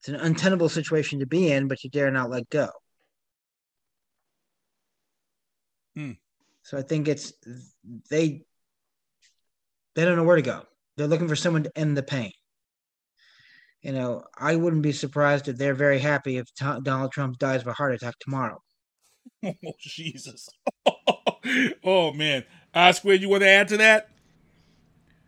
It's an untenable situation to be in, but you dare not let go.
Hmm.
So I think it's they they don't know where to go. They're looking for someone to end the pain. You know, I wouldn't be surprised if they're very happy if T- Donald Trump dies of a heart attack tomorrow. [LAUGHS]
Oh Jesus! [LAUGHS] oh man, Oscar, you want to add to that?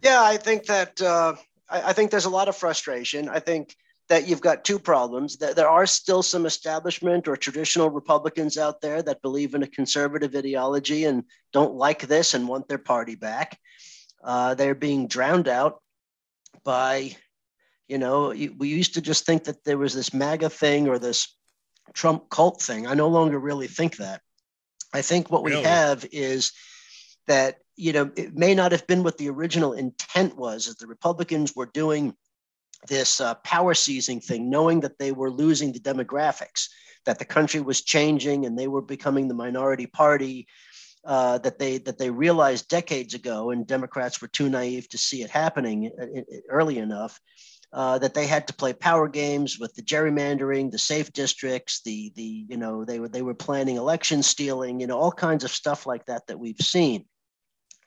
Yeah, I think that uh, I, I think there's a lot of frustration. I think that you've got two problems. That there are still some establishment or traditional Republicans out there that believe in a conservative ideology and don't like this and want their party back. Uh, they're being drowned out by, you know, we used to just think that there was this MAGA thing or this Trump cult thing. I no longer really think that. I think what we
Really?
have is that, you know, it may not have been what the original intent was, that the Republicans were doing this uh, power seizing thing, knowing that they were losing the demographics, that the country was changing and they were becoming the minority party. Uh, that they that they realized decades ago, and Democrats were too naive to see it happening uh, uh, early enough. Uh, that they had to play power games with the gerrymandering, the safe districts, the the you know they were they were planning election stealing, you know all kinds of stuff like that that we've seen,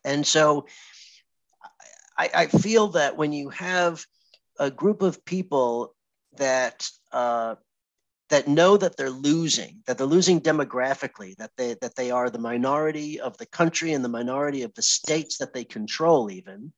and so I, I feel that when you have a group of people that uh, that know that they're losing, that they're losing demographically, that they that they are the minority of the country and the minority of the states that they control, even.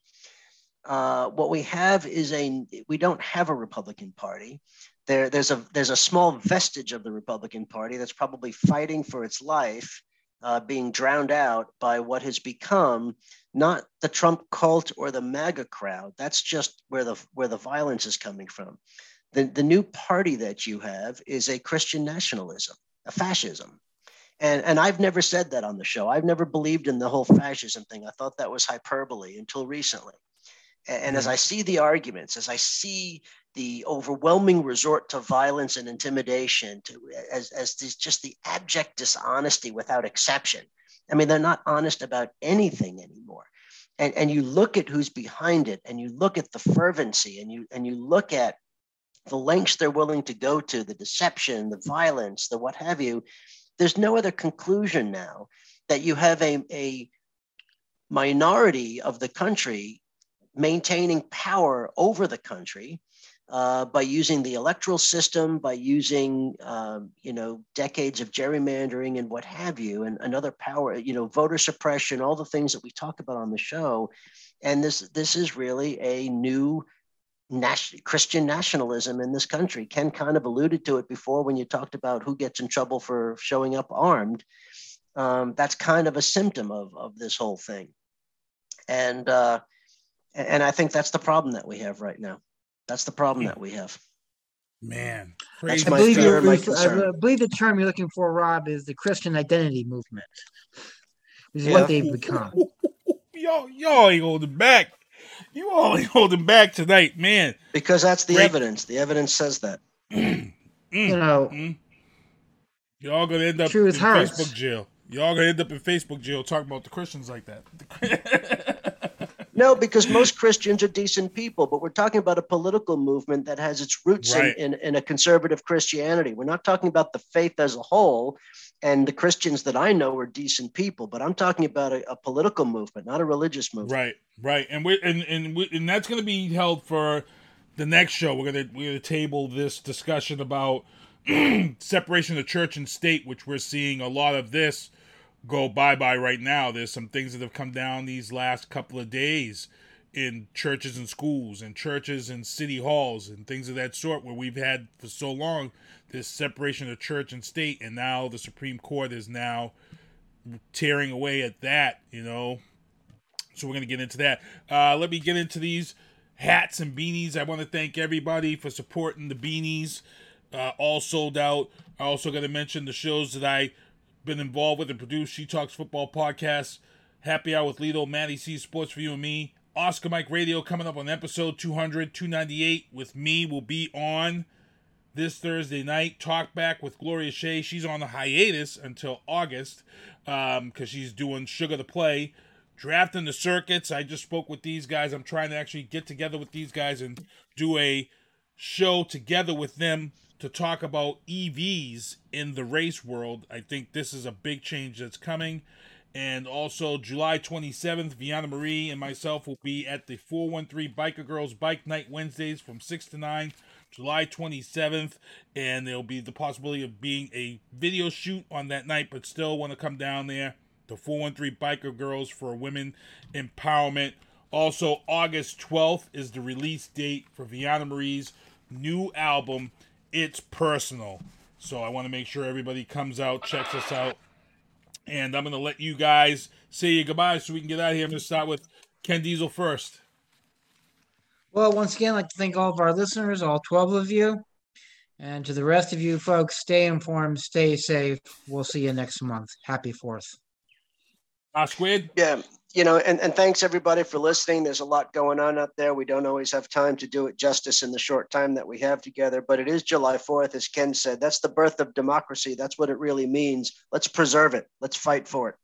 Uh, what we have is a we don't have a Republican Party. There, there's a there's a small vestige of the Republican Party that's probably fighting for its life, uh, being drowned out by what has become not the Trump cult or the MAGA crowd. That's just where the where the violence is coming from. The, the new party that you have is a Christian nationalism, a fascism. And, and I've never said that on the show. I've never believed in the whole fascism thing. I thought that was hyperbole until recently. And, and as I see the arguments, as I see the overwhelming resort to violence and intimidation, to as, as this, just the abject dishonesty without exception. I mean, they're not honest about anything anymore. And, and you look at who's behind it, and you look at the fervency, and you and you look at the lengths they're willing to go to, the deception, the violence, the what have you. There's no other conclusion now that you have a, a minority of the country maintaining power over the country uh, by using the electoral system, by using um, you know decades of gerrymandering and what have you, and another power, you know, voter suppression, all the things that we talk about on the show. And this this is really a new nation, Christian nationalism in this country. Ken kind of alluded to it before when you talked about who gets in trouble for showing up armed. Um, that's kind of a symptom of of this whole thing, and uh, and I think that's the problem that we have right now. That's the problem that we have.
Man,
That's
I believe,
fear
you're, I believe the term you're looking for, Rob, is the Christian identity movement. This is
Yeah.
what they've become. [LAUGHS]
Y'all, y'all ain't holding back. You all ain't holding back tonight, man.
Because that's the
Right.
evidence. The evidence says that. [CLEARS THROAT]
Mm,
You know,
mm. Y'all gonna end up in
hurts.
Facebook jail. Y'all gonna end up in Facebook jail talking about the Christians like that. [LAUGHS] [LAUGHS]
No, because most Christians are decent people, but we're talking about a political movement that has its roots
Right.
in, in, in a conservative Christianity. We're not talking about the faith as a whole. And the Christians that I know are decent people, but I'm talking about a, a political movement, not a religious movement.
Right, right, and we and and we, and that's going to be held for the next show. We're gonna we're gonna table this discussion about [CLEARS THROAT] separation of church and state, which we're seeing a lot of this go bye bye right now. There's some things that have come down these last couple of days in churches and schools and churches and city halls and things of that sort where we've had for so long this separation of church and state and now the Supreme Court is now tearing away at that, you know. So we're gonna get into that. Uh, let me get into these hats and beanies. I want to thank everybody for supporting the beanies. Uh, all sold out. I also got to mention the shows that I been involved with and produced. She Talks Football Podcast, Happy Hour with Lido, Matty C Sports for You and Me, Oscar Mike Radio coming up on episode 200, 298 with me will be on this Thursday night. Talk back with Gloria Shea. She's on the hiatus until August um, because she's doing Sugar the Play. Drafting the circuits. I just spoke with these guys. I'm trying to actually get together with these guys and do a show together with them to talk about EVs in the race world. I think this is a big change that's coming. And also, July 27th, Viana Marie and myself will be at the 413 Biker Girls Bike Night Wednesdays from 6 to 9, July 27th. And there'll be the possibility of being a video shoot on that night, but still want to come down there. The 413 Biker Girls for Women Empowerment. Also, August 12th is the release date for Viana Marie's new album. It's personal. So I want to make sure everybody comes out, checks us out. And I'm going to let you guys say your goodbyes so we can get out of here. I'm going to start with Ken Diesel first.
Well, once again, I'd like to thank all of our listeners, all 12 of you. And to the rest of you folks, stay informed, stay safe. We'll see you next month. Happy 4th.
Ah, Squid?
Yeah, you know, and, and thanks everybody for listening. There's a lot going on out there. We don't always have time to do it justice in the short time that we have together, but it is July 4th, as Ken said. That's the birth of democracy. That's what it really means. Let's preserve it. Let's fight for it.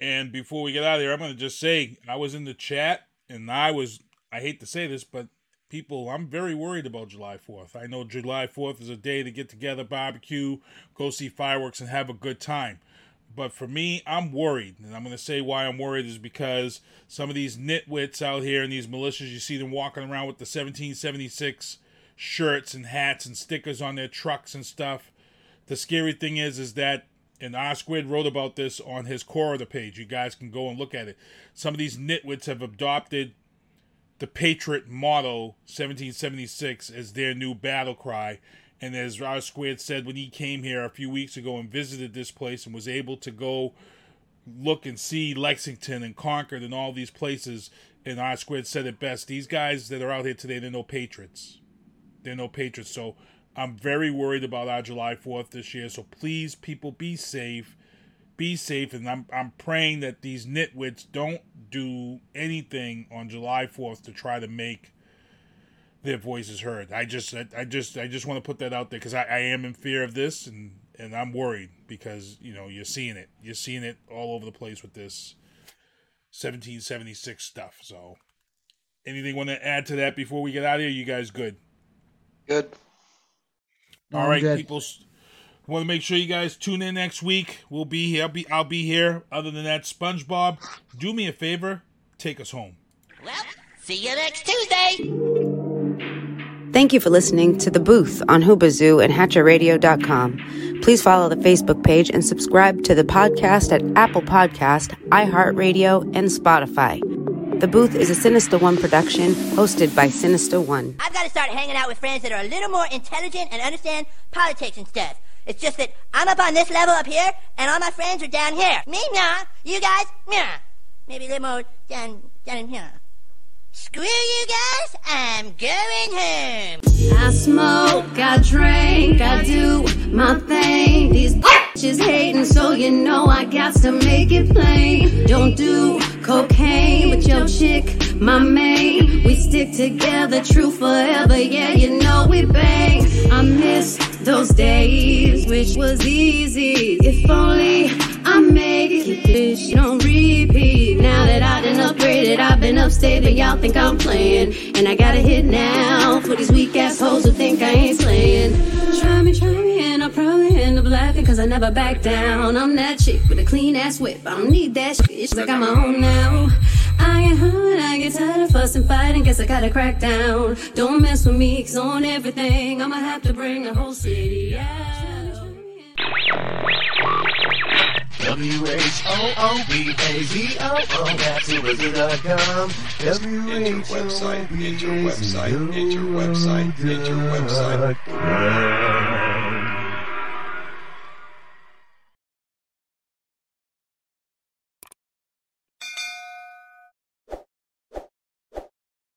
And before we get out of here, I'm going to just say I was in the chat and I was, I hate to say this, but people, I'm very worried about July 4th. I know July 4th is a day to get together, barbecue, go see fireworks, and have a good time. But for me, I'm worried. And I'm going to say why I'm worried is because some of these nitwits out here and these militias, you see them walking around with the 1776 shirts and hats and stickers on their trucks and stuff. The scary thing is, is that, and R Squared wrote about this on his Corridor page. You guys can go and look at it. Some of these nitwits have adopted the Patriot motto 1776 as their new battle cry and as R Squared said when he came here a few weeks ago and visited this place and was able to go look and see Lexington and Concord and all these places, and R Squared said it best. These guys that are out here today, they're no patriots. They're no patriots. So I'm very worried about our July 4th this year. So please, people, be safe. Be safe. And I'm, I'm praying that these nitwits don't do anything on July 4th to try to make their voices heard. I just, I, I just, I just want to put that out there because I, I am in fear of this, and and I'm worried because you know you're seeing it, you're seeing it all over the place with this 1776 stuff. So, anything want to add to that before we get out of here? You guys good?
Good.
All
I'm
right,
good.
people. Want to make sure you guys tune in next week. We'll be here. I'll be, I'll be here. Other than that, SpongeBob, do me a favor, take us home.
Well, see you next Tuesday.
Thank you for listening to The Booth on Whoobazoo and HatcherRadio.com. Please follow the Facebook page and subscribe to the podcast at Apple Podcast, iHeartRadio, and Spotify. The Booth is a Sinister One production hosted by Sinister One.
I've got to start hanging out with friends that are a little more intelligent and understand politics and stuff. It's just that I'm up on this level up here, and all my friends are down here. Me, nah. You guys, nah. Maybe a little more down, down in here. Screw you guys, I'm going home.
I smoke, I drink, I do my thing. These bitches hating, so you know I got to make it plain. Don't do cocaine with your chick, my main. We stick together, true forever, yeah, you know we bang. I miss those days, which was easy. If only I made it, shit on repeat. Now that I done upgraded, I've been upstate, and y'all think I'm playing. And I got a hit now for these weak assholes who think I ain't slaying. Try me, try me, and I'll probably end up laughing cause I never back down. I'm that chick with a clean ass whip. I don't need that shit, I got my own now. I get hard, I get tired of fussing, fighting, guess I gotta crack down. Don't mess with me, cause on everything, I'ma have to bring the whole city out.
W-H-O-O-B-A-Z-O-O, that's Whoobazoo.com.
Enter your website, enter your website, enter your website, enter your website.